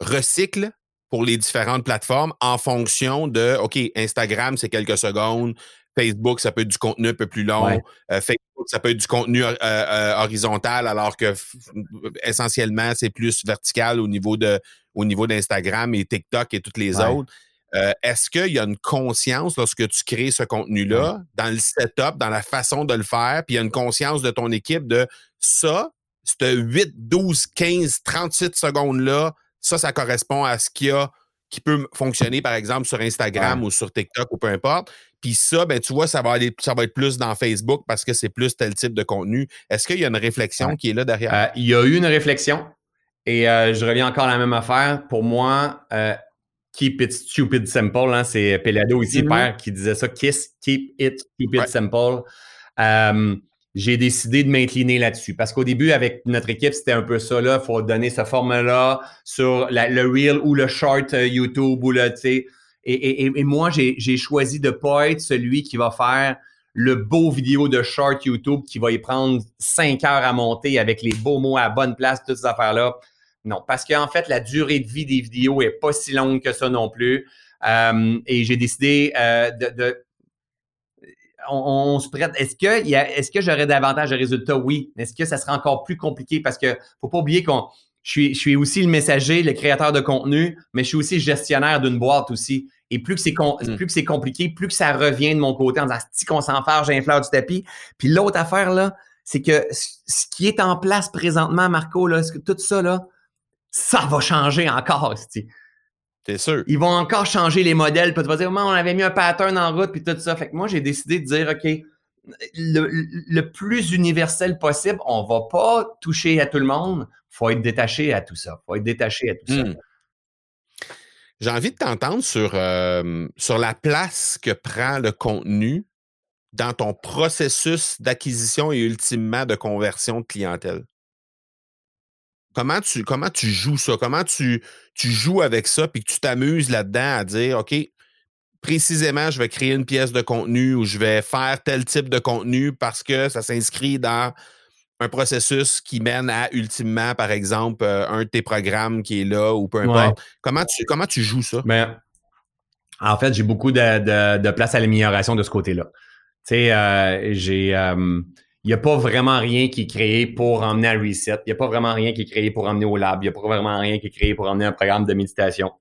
recycle pour les différentes plateformes en fonction de, OK, Instagram, c'est quelques secondes. Facebook, ça peut être du contenu un peu plus long. Euh, Facebook, ça peut être du contenu euh, euh, horizontal, alors que essentiellement, c'est plus vertical au niveau de au niveau d'Instagram et TikTok et toutes les autres. Est-ce qu'il y a une conscience lorsque tu crées ce contenu-là, dans le setup, dans la façon de le faire, puis il y a une conscience de ton équipe de ça, ce 8, 12, 15, 38 secondes-là, ça, ça correspond à ce qu'il y a qui peut fonctionner, par exemple, sur Instagram ou sur TikTok ou peu importe. Puis ça, ben, tu vois, ça va, aller, ça va être plus dans Facebook parce que c'est plus tel type de contenu. Est-ce qu'il y a une réflexion qui est là derrière? Euh, il y a eu une réflexion et euh, je reviens encore à la même affaire. Pour moi, euh, keep it stupid simple, hein, c'est Pelado ici, mm-hmm. père, qui disait ça. Kiss, keep it, keep it simple j'ai décidé de m'incliner là-dessus. Parce qu'au début, avec notre équipe, c'était un peu ça. Il faut donner ce format-là sur le Reel ou le Short euh, YouTube ou le, tu et, et, moi, j'ai choisi de pas être celui qui va faire le beau vidéo de Short YouTube qui va y prendre cinq heures à monter avec les beaux mots à la bonne place, toutes ces affaires-là. Non, parce qu'en fait, la durée de vie des vidéos est pas si longue que ça non plus. Euh, et j'ai décidé euh, de on, se prête. Est-ce que, est-ce que j'aurais davantage de résultats? Oui. Est-ce que ça sera encore plus compliqué? Parce que faut pas oublier qu'on, je suis, je suis aussi le messager, le créateur de contenu, mais je suis aussi gestionnaire d'une boîte aussi. Et plus que c'est mm. plus que c'est compliqué, plus que ça revient de mon côté en disant si qu'on s'en fait, j'ai un fleur du tapis. Puis l'autre affaire là, c'est que ce qui est en place présentement, Marco, là, tout ça là, ça va changer encore. C'est sûr? Ils vont encore changer les modèles. Puis tu vas dire, on avait mis un pattern en route, puis tout ça. Fait que moi, j'ai décidé de dire, OK, le, plus universel possible. On va pas toucher à tout le monde. faut être détaché à tout ça. faut être détaché à tout ça. Hmm. J'ai envie de t'entendre sur, euh, sur la place que prend le contenu dans ton processus d'acquisition et ultimement de conversion de clientèle. Comment tu, comment tu joues ça? Comment tu, tu joues avec ça puis que tu t'amuses là-dedans à dire, OK, précisément, je vais créer une pièce de contenu ou je vais faire tel type de contenu parce que ça s'inscrit dans un processus qui mène à ultimement, par exemple, euh, un de tes programmes qui est là ou peu importe. Comment, tu, comment tu joues ça? Ben, en fait, j'ai beaucoup de, place à l'amélioration de ce côté-là. Tu sais, euh, j'ai. Euh, il n'y a pas vraiment rien qui est créé pour emmener à Reset. Il n'y a pas vraiment rien qui est créé pour emmener au lab. Il n'y a pas vraiment rien qui est créé pour emmener un programme de méditation.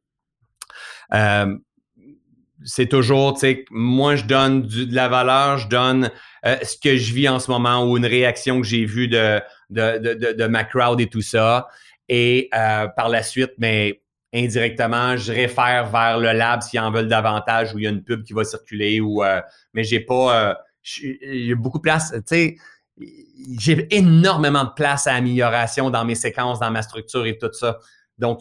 c'est toujours, tu sais, moi, je donne de la valeur, je donne euh, ce que je vis en ce moment ou une réaction que j'ai vue de, de, de, de, ma crowd et tout ça. Et euh, par la suite, mais indirectement, je réfère vers le lab s'ils en veulent davantage ou il y a une pub qui va circuler ou euh, mais j'ai pas il y a beaucoup de place, tu sais, j'ai énormément de place à amélioration dans mes séquences, dans ma structure et tout ça. Donc,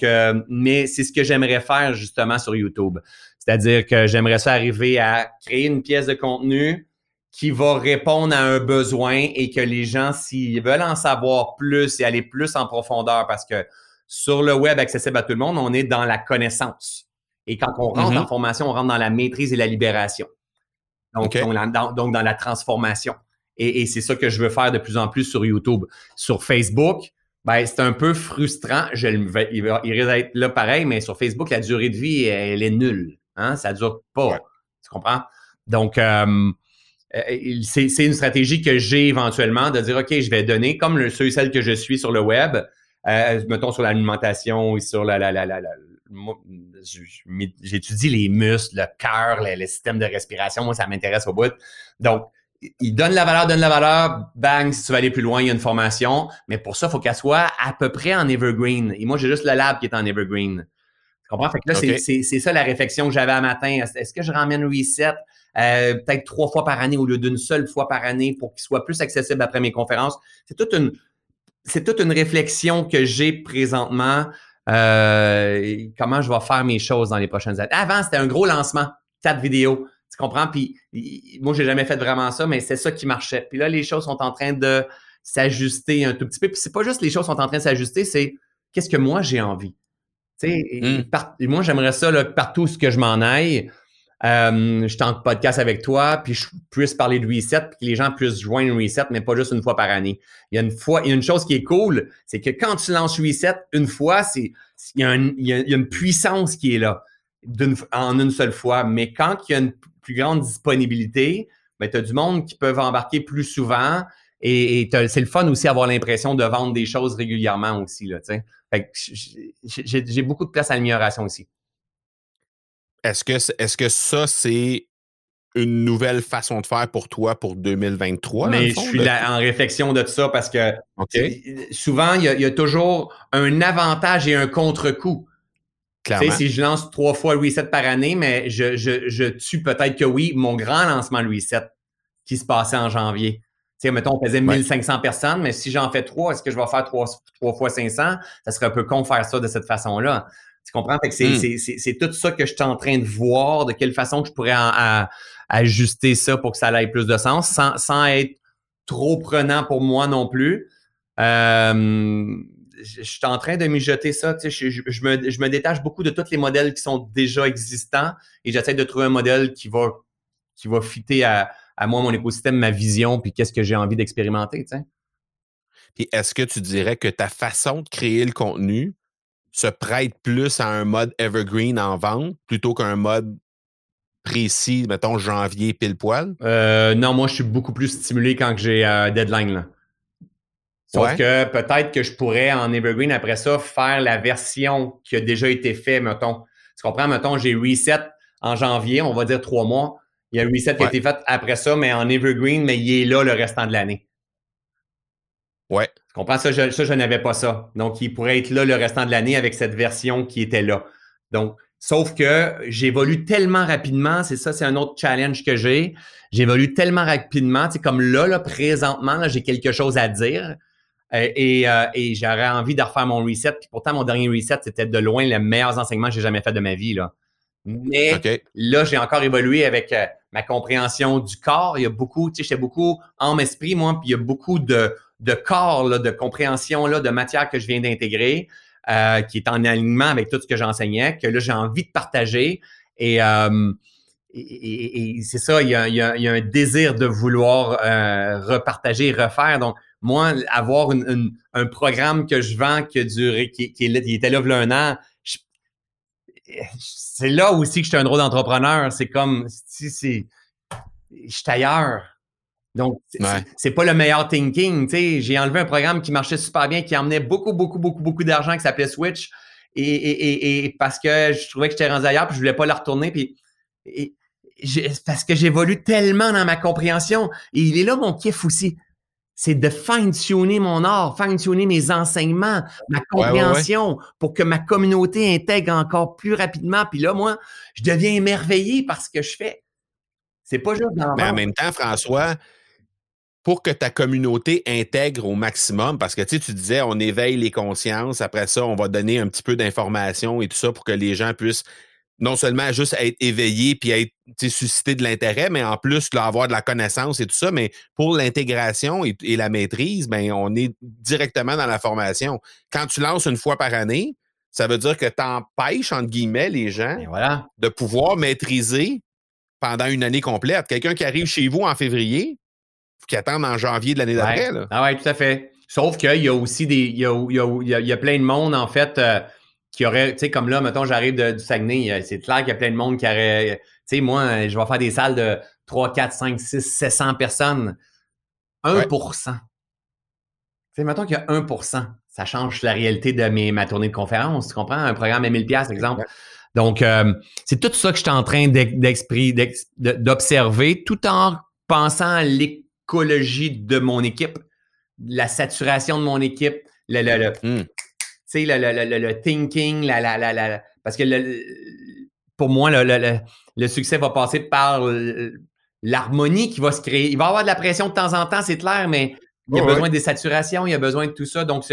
mais c'est ce que j'aimerais faire justement sur YouTube. C'est-à-dire que j'aimerais ça arriver à créer une pièce de contenu qui va répondre à un besoin et que les gens, s'ils veulent en savoir plus et aller plus en profondeur, parce que sur le web accessible à tout le monde, on est dans la connaissance. Et quand on rentre mm-hmm. en formation, on rentre dans la maîtrise et la libération. Donc, donc, dans, la transformation. Et, c'est ça que je veux faire de plus en plus sur YouTube. Sur Facebook, ben, c'est un peu frustrant. Je, il, va, il risque d'être là pareil, mais sur Facebook, la durée de vie, elle, est nulle. Hein? Ça dure pas. Tu comprends? Donc, euh, euh, c'est une stratégie que j'ai éventuellement de dire, OK, je vais donner, comme le, ceux et celles que je suis sur le web, euh, mettons sur l'alimentation et sur la, la, la, la, j'étudie les muscles, le cœur, le, système de respiration. Moi, ça m'intéresse au bout. Donc, il donne la valeur, donne la valeur. Bang, si tu veux aller plus loin, il y a une formation. Mais pour ça, il faut qu'elle soit à peu près en evergreen. Et moi, j'ai juste le lab qui est en evergreen. Tu comprends? Fait que là, c'est ça la réflexion que j'avais à matin. Est-ce que je ramène Reset? Euh, peut-être trois fois par année au lieu d'une seule fois par année pour qu'il soit plus accessible après mes conférences? C'est toute une, c'est toute une réflexion que j'ai présentement. Euh, comment je vais faire mes choses dans les prochaines années. Avant, c'était un gros lancement, quatre vidéos. Tu comprends? Puis moi, j'ai jamais fait vraiment ça, mais c'est ça qui marchait. Puis là, les choses sont en train de s'ajuster un tout petit peu. Puis c'est pas juste les choses sont en train de s'ajuster, c'est qu'est-ce que moi j'ai envie? Tu sais, mmh. moi, j'aimerais ça là, partout ce que je m'en aille euh, je tente podcast avec toi, puis je puisse parler de Reset, puis que les gens puissent joindre Reset, mais pas juste une fois par année. Il y a une fois, il y a une chose qui est cool, c'est que quand tu lances Reset une fois, c'est il y, a une, il, y a, une puissance qui est là en une seule fois. Mais quand il y a une plus grande disponibilité, ben, tu as du monde qui peuvent embarquer plus souvent. Et, c'est le fun aussi avoir l'impression de vendre des choses régulièrement aussi. Là, j'ai beaucoup de place à l'amélioration aussi. Est-ce que, est que ça, c'est une nouvelle façon de faire pour toi pour 2023? Mais je suis en réflexion de ça parce que souvent, il y, a, toujours un avantage et un contre-coup. Tu si je lance trois fois le reset par année, mais je, je, tue peut-être que oui, mon grand lancement le reset qui se passait en janvier. Tu sais, mettons, on faisait 1500 personnes, mais si j'en fais trois, est-ce que je vais faire trois, trois fois 500? Ça serait un peu con de faire ça de cette façon-là. Tu comprends? Fait que hmm. c'est, tout ça que je suis en train de voir, de quelle façon je pourrais ajuster ça pour que ça ait plus de sens, sans, être trop prenant pour moi non plus. Euh, je, suis en train de mijoter ça. Tu sais, je, me, détache beaucoup de tous les modèles qui sont déjà existants et j'essaie de trouver un modèle qui va, qui va fitter à, moi, mon écosystème, ma vision, puis qu'est-ce que j'ai envie d'expérimenter. Tu Puis est-ce que tu dirais que ta façon de créer le contenu se prête plus à un mode evergreen en vente plutôt qu'un mode précis, mettons janvier pile poil? Euh, non, moi, je suis beaucoup plus stimulé quand j'ai un deadline. Là. Sauf que peut-être que je pourrais en Evergreen après ça faire la version qui a déjà été faite, mettons. Tu comprends? Mettons, j'ai reset en janvier, on va dire trois mois. Il y a un reset qui a été fait après ça, mais en Evergreen, mais il est là le restant de l'année. Ouais. Tu comprends? Ça, je, ça, je n'avais pas ça. Donc, il pourrait être là le restant de l'année avec cette version qui était là. Donc, Sauf que j'évolue tellement rapidement, c'est ça, c'est un autre challenge que j'ai. J'évolue tellement rapidement, c'est comme là, là, présentement, là, j'ai quelque chose à dire. Euh, et, euh, et j'aurais envie de refaire mon reset. Puis pourtant, mon dernier reset, c'était de loin les meilleurs enseignements que j'ai jamais fait de ma vie. Là. Mais là, j'ai encore évolué avec euh, ma compréhension du corps. Il y a beaucoup, tu sais, j'étais beaucoup en esprit, moi, puis il y a beaucoup de, de corps, là, de compréhension, là, de matière que je viens d'intégrer, euh, qui est en alignement avec tout ce que j'enseignais, que là, j'ai envie de partager. Et, euh, et, c'est ça, il y, a, il, y a, il y, a, un désir de vouloir repartager, refaire. Donc, moi, avoir une, un programme que je vends qui a duré, qui, qui, était là un an, c'est là aussi que je suis un drôle d'entrepreneur. C'est comme si c'est. Je suis ailleurs. Donc, c'est pas le meilleur thinking. J'ai enlevé un programme qui marchait super bien, qui emmenait beaucoup, beaucoup, beaucoup, beaucoup d'argent, qui s'appelait Switch. Et, et, et, parce que je trouvais que j'étais rendu ailleurs, puis je voulais pas la retourner. Puis, parce que j'évolue tellement dans ma compréhension. Et il est là mon kiff aussi c'est de fine-tuner mon art, fine-tuner mes enseignements, ma compréhension pour que ma communauté intègre encore plus rapidement. Puis là, moi, je deviens émerveillé par ce que je fais. C'est pas juste dans Mais en même temps, François, pour que ta communauté intègre au maximum, parce que tu, tu disais, on éveille les consciences, après ça, on va donner un petit peu d'informations et tout ça pour que les gens puissent non seulement juste être éveillé puis être susciter de l'intérêt, mais en plus là, avoir de la connaissance et tout ça. Mais pour l'intégration et, la maîtrise, ben, on est directement dans la formation. Quand tu lances une fois par année, ça veut dire que tu empêches, entre guillemets, les gens voilà. de pouvoir maîtriser pendant une année complète. Quelqu'un qui arrive chez vous en février, qui attend en janvier de l'année d'après. Ah oui, tout à fait. Sauf qu'il y a aussi des. Il y a, il y a, plein de monde, en fait. Euh, qui aurait, tu sais, comme là, mettons, j'arrive du Saguenay, euh, c'est clair qu'il y a plein de monde qui aurait, tu sais, moi, euh, je vais faire des salles de 3, 4, 5, 6, 700 personnes. 1% Tu sais, mettons qu'il y a 1% ça change la réalité de mes, ma tournée de conférence, tu comprends? Un programme à 1000 par exemple. Donc, euh, c'est tout ça que je suis en train d'observer tout en pensant à l'écologie de mon équipe, la saturation de mon équipe, le, le, hmm sais, le, le, le, thinking, la, la, la, parce que pour moi, le, succès va passer par l'harmonie qui va se créer. Il va y avoir de la pression de temps en temps, c'est clair, mais il y a besoin des saturations, il y a besoin de tout ça. Donc,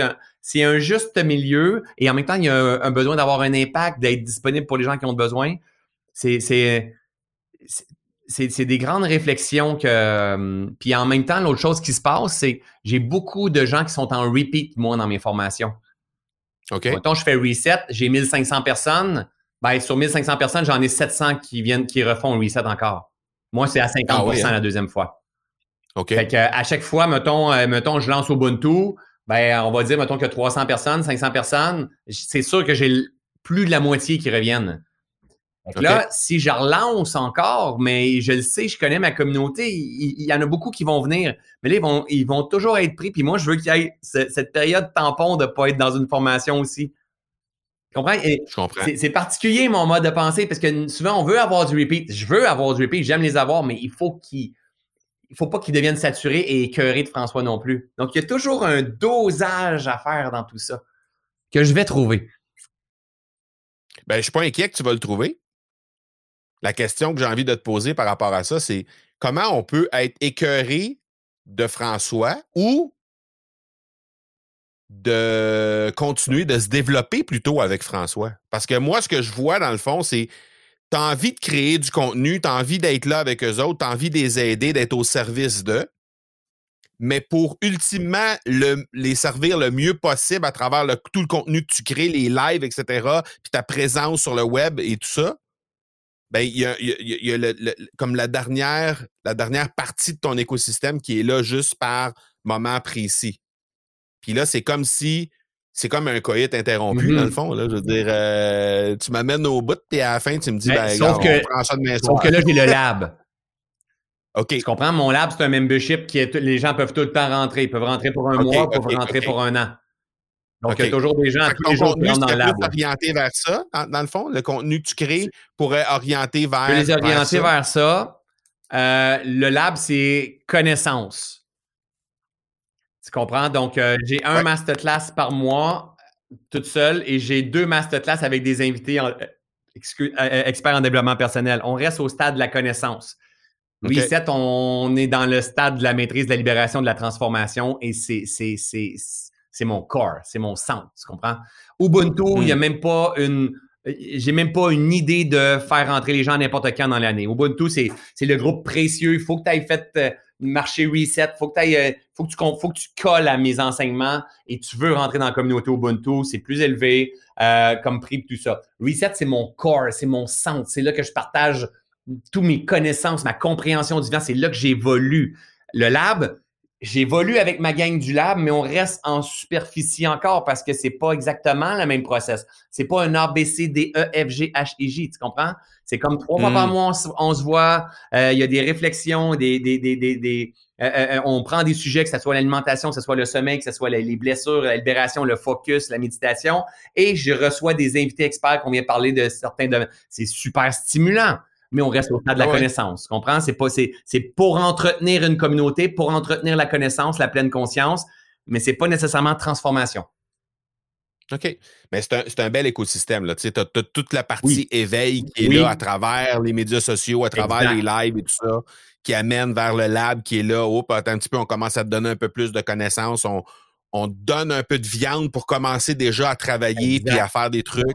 c'est un, juste milieu et en même temps, il y a un, besoin d'avoir un impact, d'être disponible pour les gens qui ont besoin. C'est c'est des grandes réflexions que. Puis en même temps, l'autre chose qui se passe, c'est j'ai beaucoup de gens qui sont en repeat, moi, dans mes formations. OK. Mettons, je fais reset, j'ai 1500 personnes. Ben, sur 1500 personnes, j'en ai 700 qui viennent, qui refont un reset encore. Moi, c'est à 50 ah hein? la deuxième fois. OK. Fait que, à chaque fois, mettons, euh, mettons, je lance Ubuntu, ben, on va dire, mettons que 300 personnes, 500 personnes, c'est sûr que j'ai plus de la moitié qui reviennent. Là, si je relance encore, mais je le sais, je connais ma communauté, il, y en a beaucoup qui vont venir. Mais là, ils vont, ils vont toujours être pris. Puis moi, je veux qu'il y ait cette période tampon de ne pas être dans une formation aussi. Tu comprends? je comprends. C'est particulier, mon mode de pensée, parce que souvent, on veut avoir du repeat. Je veux avoir du repeat, j'aime les avoir, mais il faut qu'il il faut pas qu'ils deviennent saturés et écœurés de François non plus. Donc, il y a toujours un dosage à faire dans tout ça que je vais trouver. Ben, je suis pas inquiet que tu vas le trouver la question que j'ai envie de te poser par rapport à ça, c'est comment on peut être écœuré de François ou de continuer de se développer plutôt avec François? Parce que moi, ce que je vois dans le fond, c'est tu as envie de créer du contenu, tu as envie d'être là avec eux autres, tu as envie de les aider, d'être au service d'eux. Mais pour ultimement les servir le mieux possible à travers tout le contenu que tu crées, les lives, etc., puis ta présence sur le web et tout ça, ben, il y a, y a le, comme la dernière, la dernière partie de ton écosystème qui est là juste par moment précis. Puis là, c'est comme si c'est comme un coït interrompu, dans le mm-hmm. fond. Là, je veux dire, euh, tu m'amènes au bout, puis à la fin, tu me dis, ben, ben sauf, que, sauf que là, j'ai le lab. OK. Tu comprends? Mon lab, c'est un membership qui est, les gens peuvent tout le temps rentrer. Ils peuvent rentrer pour un mois, ils peuvent rentrer pour un an. Donc, il y a toujours des gens tous les jours qui dans le lab. orienté vers ça, dans, le fond? Le contenu que tu crées pourrait orienter vers. Je les orienter vers ça. Euh, le lab, c'est connaissance. Tu comprends? Donc, euh, j'ai un masterclass par mois, toute seule, et j'ai deux masterclass avec des invités expert en développement personnel. On reste au stade de la connaissance. Reset, on est dans le stade de la maîtrise, de la libération, de la transformation et c'est c'est mon corps, c'est mon centre, tu comprends? Ubuntu, il n'y a hmm. même pas une. J'ai même pas une idée de faire rentrer les gens n'importe quand dans l'année. Ubuntu, c'est, c'est le groupe précieux. Il faut que tu ailles fait euh, marché reset. Il faut que, euh, faut, que tu, faut que tu colles à mes enseignements et tu veux rentrer dans la communauté Ubuntu. C'est plus élevé euh, comme prix tout ça. Reset, c'est mon corps, c'est mon centre. C'est là que je partage toutes mes connaissances, ma compréhension du vent. C'est là que j'évolue. Le lab, J'évolue avec ma gang du lab, mais on reste en superficie encore parce que c'est pas exactement le même process. C'est pas un A, B, C, D, E, F, G, H, I, J, tu comprends? C'est comme trois fois par hmm. mois, on, se voit, euh, il y a des réflexions, des, des, des, des euh, euh, on prend des sujets, que ce soit l'alimentation, que ce soit le sommeil, que ce soit les blessures, la libération, le focus, la méditation, et je reçois des invités experts qu'on vient parler de certains domaines. C'est super stimulant mais on reste au stade de la connaissance. Tu comprends? C'est pas, c'est, c'est pour entretenir une communauté, pour entretenir la connaissance, la pleine conscience, mais c'est pas nécessairement transformation. OK. Mais c'est un, c'est un bel écosystème. Tu as, toute la partie éveil qui est là à travers les médias sociaux, à travers les lives et tout ça, qui amène vers le lab qui est là. Oh, attends un petit peu, on commence à te donner un peu plus de connaissances. On, on donne un peu de viande pour commencer déjà à travailler puis à faire des trucs.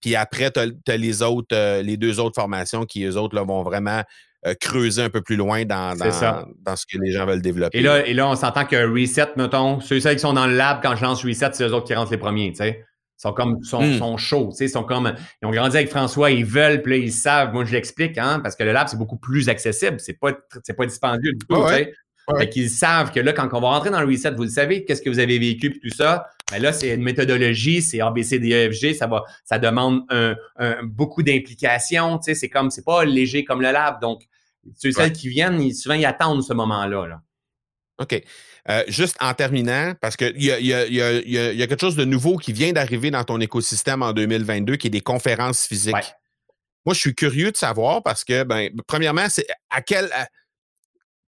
Puis après, tu as, les autres, euh, les deux autres formations qui, eux autres, là, vont vraiment euh, creuser un peu plus loin dans, dans, ce que les gens veulent développer. Et là, et là on s'entend que Reset, mettons, ceux qui sont dans le lab, quand je lance Reset, c'est eux autres qui rentrent les premiers, tu sais. Ils sont comme, sont, hmm. sont chauds, tu sais, sont comme, ils ont grandi avec François, ils veulent, puis là, ils savent. Moi, je l'explique, hein, parce que le lab, c'est beaucoup plus accessible. C'est pas, c'est pas dispendieux du tout, Fait qu'ils savent que là, quand on va rentrer dans le reset, vous le savez, qu'est-ce que vous avez vécu et tout ça. Mais là, c'est une méthodologie, c'est ABCDEFG, ça va, ça demande un, beaucoup d'implication. Tu sais, c'est comme, c'est pas léger comme le lab. Donc, ceux celles qui viennent, souvent, ils attendent ce moment-là. Là. OK. Euh, juste en terminant, parce qu'il y a, y, a, y, a, y a, quelque chose de nouveau qui vient d'arriver dans ton écosystème en 2022, qui est des conférences physiques. Moi, je suis curieux de savoir parce que, ben, premièrement, c'est à quel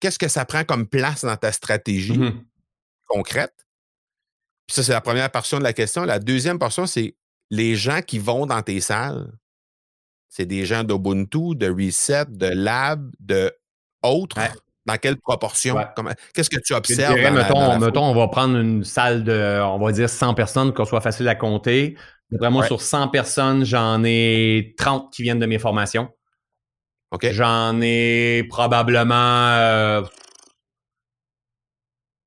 qu'est-ce que ça prend comme place dans ta stratégie mmh concrète? Puis ça, c'est la première portion de la question. La deuxième portion, c'est les gens qui vont dans tes salles. C'est des gens d'Ubuntu, de Reset, de Lab, de autres? Dans quelle proportion? Qu'est-ce que tu observes? mettons, on va prendre une salle de, on va dire 100 personnes, qu'on soit facile à compter. Vraiment, sur 100 personnes, j'en ai 30 qui viennent de mes formations. J'en ai probablement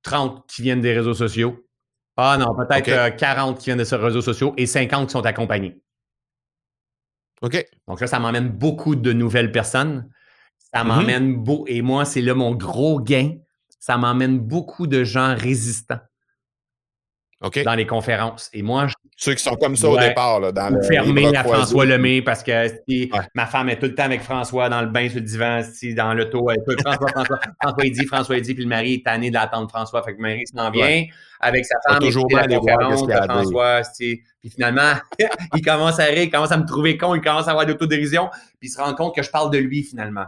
30 euh, qui viennent des réseaux sociaux. Ah non, peut-être 40 euh, qui viennent de ces réseaux sociaux et 50 qui sont accompagnés. OK. Donc là, ça m'emmène beaucoup de nouvelles personnes. Ça mm-hmm. m'emmène beaucoup. Et moi, c'est là mon gros gain. Ça m'emmène beaucoup de gens résistants dans les conférences. Et moi, je, ceux qui sont comme ça au départ, là, dans le. Fermer à François Lemay parce que ma femme est tout le temps avec François dans le bain sur le divan, dans l'auto. François, François, François, il dit, François, il dit, puis le mari est tanné d'attendre François. Fait que le mari s'en vient avec sa femme. Toujours la conférence de François. Puis finalement, il commence à rire, il commence à me trouver con, il commence à avoir de l'autodérision, puis il se rend compte que je parle de lui finalement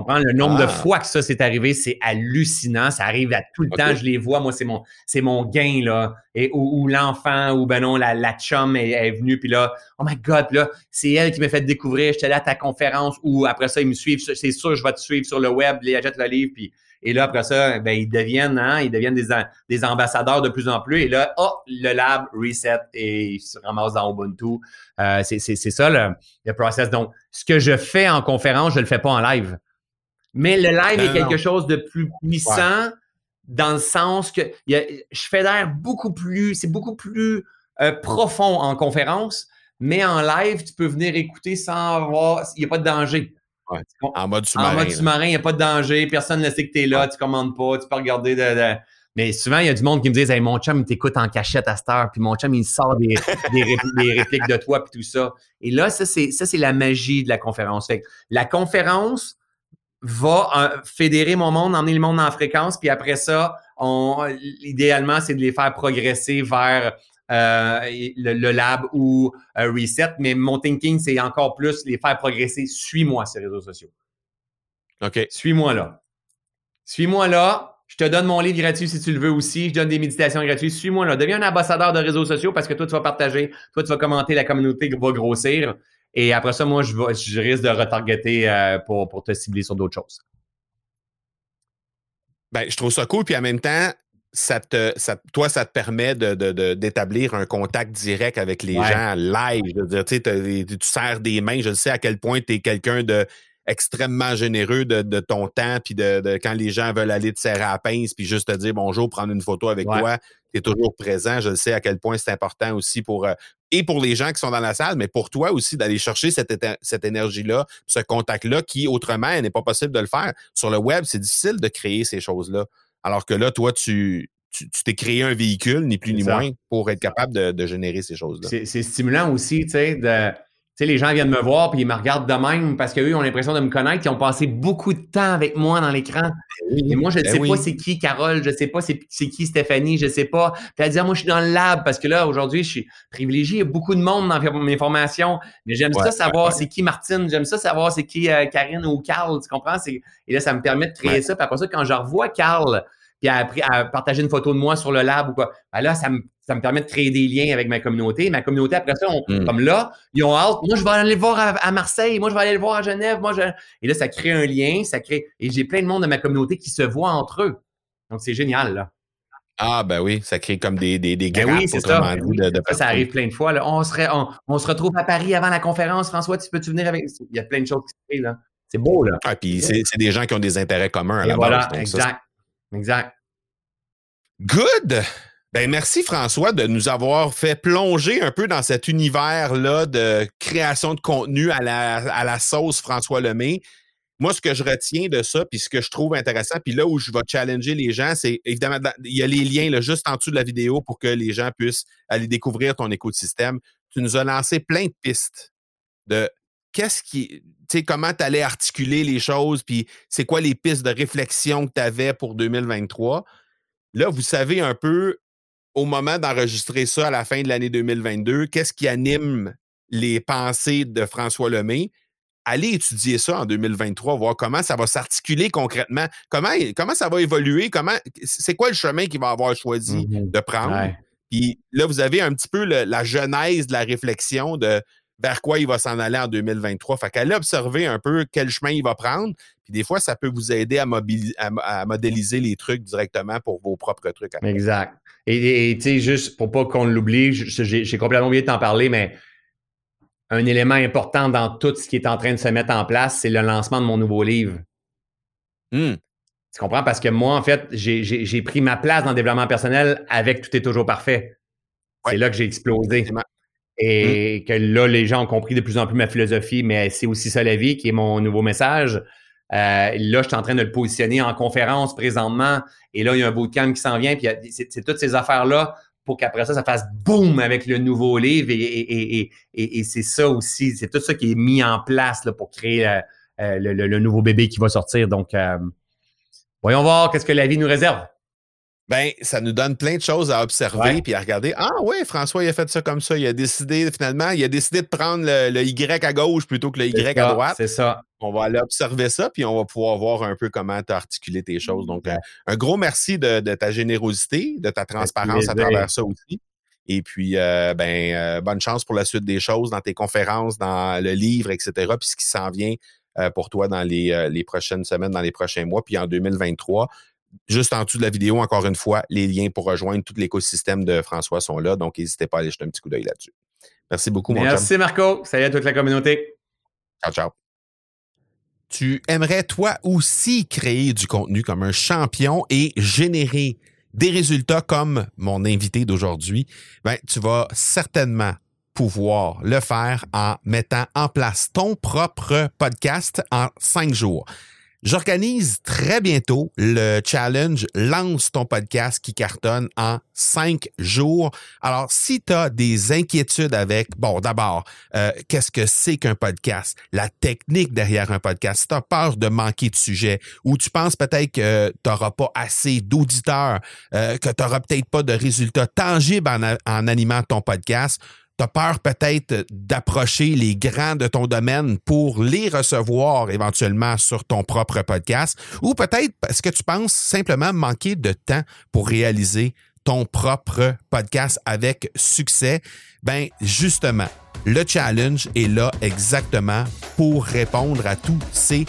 comprends? Le nombre de ah. fois que ça s'est arrivé, c'est hallucinant. Ça arrive à tout le temps. Je les vois. Moi, c'est mon, c'est mon gain, là. Et où, l'enfant, ou ben non, la, la chum est, venue, puis là, oh my God, là, c'est elle qui m'a fait découvrir. J'étais là à ta conférence, ou après ça, ils me suivent. C'est sûr, je vais te suivre sur le web, les achètent le livre, puis et là, après ça, ben, ils deviennent, hein, ils deviennent des, des ambassadeurs de plus en plus. Et là, oh, le lab reset et ils se ramassent dans Ubuntu. Euh, c'est ça le, le process. Donc, ce que je fais en conférence, je le fais pas en live. Mais le live est quelque chose de plus puissant dans le sens que je fédère beaucoup plus, c'est beaucoup plus euh, profond en conférence, mais en live, tu peux venir écouter sans avoir, il n'y a pas de danger. En mode sous-marin. En mode sous-marin, il n'y a pas de danger, personne ne sait que tu es là, tu ne commandes pas, tu peux regarder de, Mais souvent, il y a du monde qui me dit hey, mon chum, il t'écoute en cachette à cette heure, puis mon chum, il sort des, répliques, de toi, puis tout ça. Et là, ça, c'est la magie de la conférence. la conférence, va euh, fédérer mon monde, emmener le monde en fréquence, puis après ça, on, idéalement, c'est de les faire progresser vers euh, le, lab ou euh, reset. Mais mon thinking, c'est encore plus les faire progresser. Suis-moi ces réseaux sociaux. OK. Suis-moi là. Suis-moi là. Je te donne mon livre gratuit si tu le veux aussi. Je donne des méditations gratuites. Suis-moi là. Deviens un ambassadeur de réseaux sociaux parce que toi, tu vas partager. Toi, tu vas commenter. La communauté va grossir. Et après ça, moi, je, je risque de retargeter euh, pour, pour te cibler sur d'autres choses. Ben, je trouve ça cool. Puis en même temps, ça te, ça, toi, ça te permet d'établir de, de, un contact direct avec les gens live. Je veux dire, tu, tu sers des mains. Je sais à quel point tu es quelqu'un de extrêmement généreux de, de ton temps, puis de, de, quand les gens veulent aller te serrer à la pince, puis juste te dire bonjour, prendre une photo avec toi, tu es toujours présent. Je sais à quel point c'est important aussi pour, euh, et pour les gens qui sont dans la salle, mais pour toi aussi d'aller chercher cette, cette énergie-là, ce contact-là, qui autrement n'est pas possible de le faire. Sur le web, c'est difficile de créer ces choses-là. Alors que là, toi, tu, tu t'es créé un véhicule, ni plus ni moins, pour être capable de, de générer ces choses-là. C'est stimulant aussi, tu sais, de tu sais, les gens viennent me voir puis ils me regardent de même parce qu'eux ont l'impression de me connaître. Ils ont passé beaucoup de temps avec moi dans l'écran. Ben et moi, je ne ben sais pas c'est qui Carole, je ne sais pas c'est qui Stéphanie, je ne sais pas. Puis elle dit, ah, moi, je suis dans le lab parce que là, aujourd'hui, je suis privilégié. Il y a beaucoup de monde dans mes formations. Mais j'aime ça savoir c'est qui Martine, j'aime ça savoir c'est qui euh, Karine ou Carl, tu comprends? Et là, ça me permet de créer ça. Puis après ça, quand je revois Carl, puis à, à, partager une photo de moi sur le lab ou quoi, ben là, ça me ça me permet de créer des liens avec ma communauté. Ma communauté, après ça, hmm. comme là, ils ont hâte. Moi, je vais aller le voir à, Marseille. Moi, je vais aller le voir à Genève. Moi, je... Et là, ça crée un lien. Ça crée... Et j'ai plein de monde de ma communauté qui se voit entre eux. Donc, c'est génial, là. Ah, ben oui, ça crée comme des, des, des ben oui, c'est ça. ça, arrive plein de fois. Là. On, serait, on, se retrouve à Paris avant la conférence. François, tu peux-tu venir avec? Il y a plein de choses qui se créent, là. C'est beau, là. Ah, puis c'est des gens qui ont des intérêts communs à la voilà, exact. Exact. Good! Ben, merci François de nous avoir fait plonger un peu dans cet univers-là de création de contenu à la, à la sauce François Lemay. Moi, ce que je retiens de ça, puis ce que je trouve intéressant, puis là où je vais challenger les gens, c'est évidemment, il y a les liens là, juste en dessous de la vidéo pour que les gens puissent aller découvrir ton écosystème. Tu nous as lancé plein de pistes de qu'est-ce qui, comment tu allais articuler les choses, puis c'est quoi les pistes de réflexion que tu avais pour 2023. Là, vous savez un peu au moment d'enregistrer ça à la fin de l'année 2022, qu'est-ce qui anime les pensées de François Lemay? Allez étudier ça en 2023, voir comment ça va s'articuler concrètement, comment, comment ça va évoluer, comment c'est quoi le chemin qu'il va avoir choisi mmh de prendre? Puis là, vous avez un petit peu la genèse de la réflexion de vers quoi il va s'en aller en 2023. Fait qu'allez observer un peu quel chemin il va prendre. Puis des fois, ça peut vous aider à, à, modéliser les trucs directement pour vos propres trucs. Exact. Et tu sais, juste pour pas qu'on l'oublie, j'ai complètement oublié de t'en parler, mais un élément important dans tout ce qui est en train de se mettre en place, c'est le lancement de mon nouveau livre. Hmm. Tu comprends? Parce que moi, en fait, j'ai pris ma place dans le développement personnel avec Tout est toujours parfait. C'est là que j'ai explosé. Et mmh. que là, les gens ont compris de plus en plus ma philosophie, mais c'est aussi ça la vie qui est mon nouveau message. Euh, là, je suis en train de le positionner en conférence présentement. Et là, il y a un bootcamp qui s'en vient. Puis c'est toutes ces affaires-là pour qu'après ça, ça fasse boum avec le nouveau livre. Et, et, c'est ça aussi, c'est tout ça qui est mis en place pour créer euh, euh, le, le, nouveau bébé qui va sortir. Donc, voyons voir qu'est-ce que la vie nous réserve. Ben, ça nous donne plein de choses à observer puis à regarder. Ah oui, François, il a fait ça comme ça. Il a décidé, finalement, il a décidé de prendre le, Y à gauche plutôt que le Y à droite. C'est ça. On va aller observer ça, puis on va pouvoir voir un peu comment tu as articulé tes choses. Donc, euh, un gros merci de, ta générosité, de ta transparence à travers ça aussi. Et puis, euh, ben, euh, bonne chance pour la suite des choses dans tes conférences, dans le livre, etc. Puis ce qui s'en vient pour toi dans les, les prochaines semaines, dans les prochains mois. Puis en 2023, Juste en dessous de la vidéo, encore une fois, les liens pour rejoindre tout l'écosystème de François sont là. Donc, n'hésitez pas à aller jeter un petit coup d'œil là-dessus. Merci beaucoup, mon Merci, Marco. Salut à toute la communauté. Ciao, ciao. Tu aimerais toi aussi créer du contenu comme un champion et générer des résultats comme mon invité d'aujourd'hui, ben, tu vas certainement pouvoir le faire en mettant en place ton propre podcast en cinq jours. J'organise très bientôt le challenge Lance ton podcast qui cartonne en cinq jours. Alors, si tu as des inquiétudes avec, bon, d'abord, euh, qu'est-ce que c'est qu'un podcast? La technique derrière un podcast. Si tu as peur de manquer de sujet ou tu penses peut-être que tu n'auras pas assez d'auditeurs, euh, que tu n'auras peut-être pas de résultats tangibles en, en animant ton podcast, tu as peur peut-être d'approcher les grands de ton domaine pour les recevoir éventuellement sur ton propre podcast, ou peut-être parce que tu penses simplement manquer de temps pour réaliser ton propre podcast avec succès, ben justement, le challenge est là exactement pour répondre à tous ces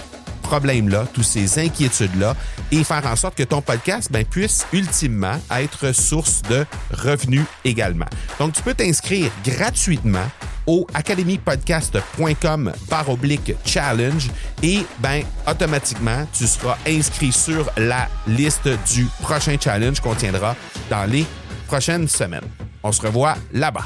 problèmes-là, tous ces inquiétudes-là et faire en sorte que ton podcast ben, puisse ultimement être source de revenus également. Donc, tu peux t'inscrire gratuitement au academypodcast.com par oblique challenge et ben automatiquement tu seras inscrit sur la liste du prochain challenge qu'on tiendra dans les prochaines semaines. On se revoit là-bas.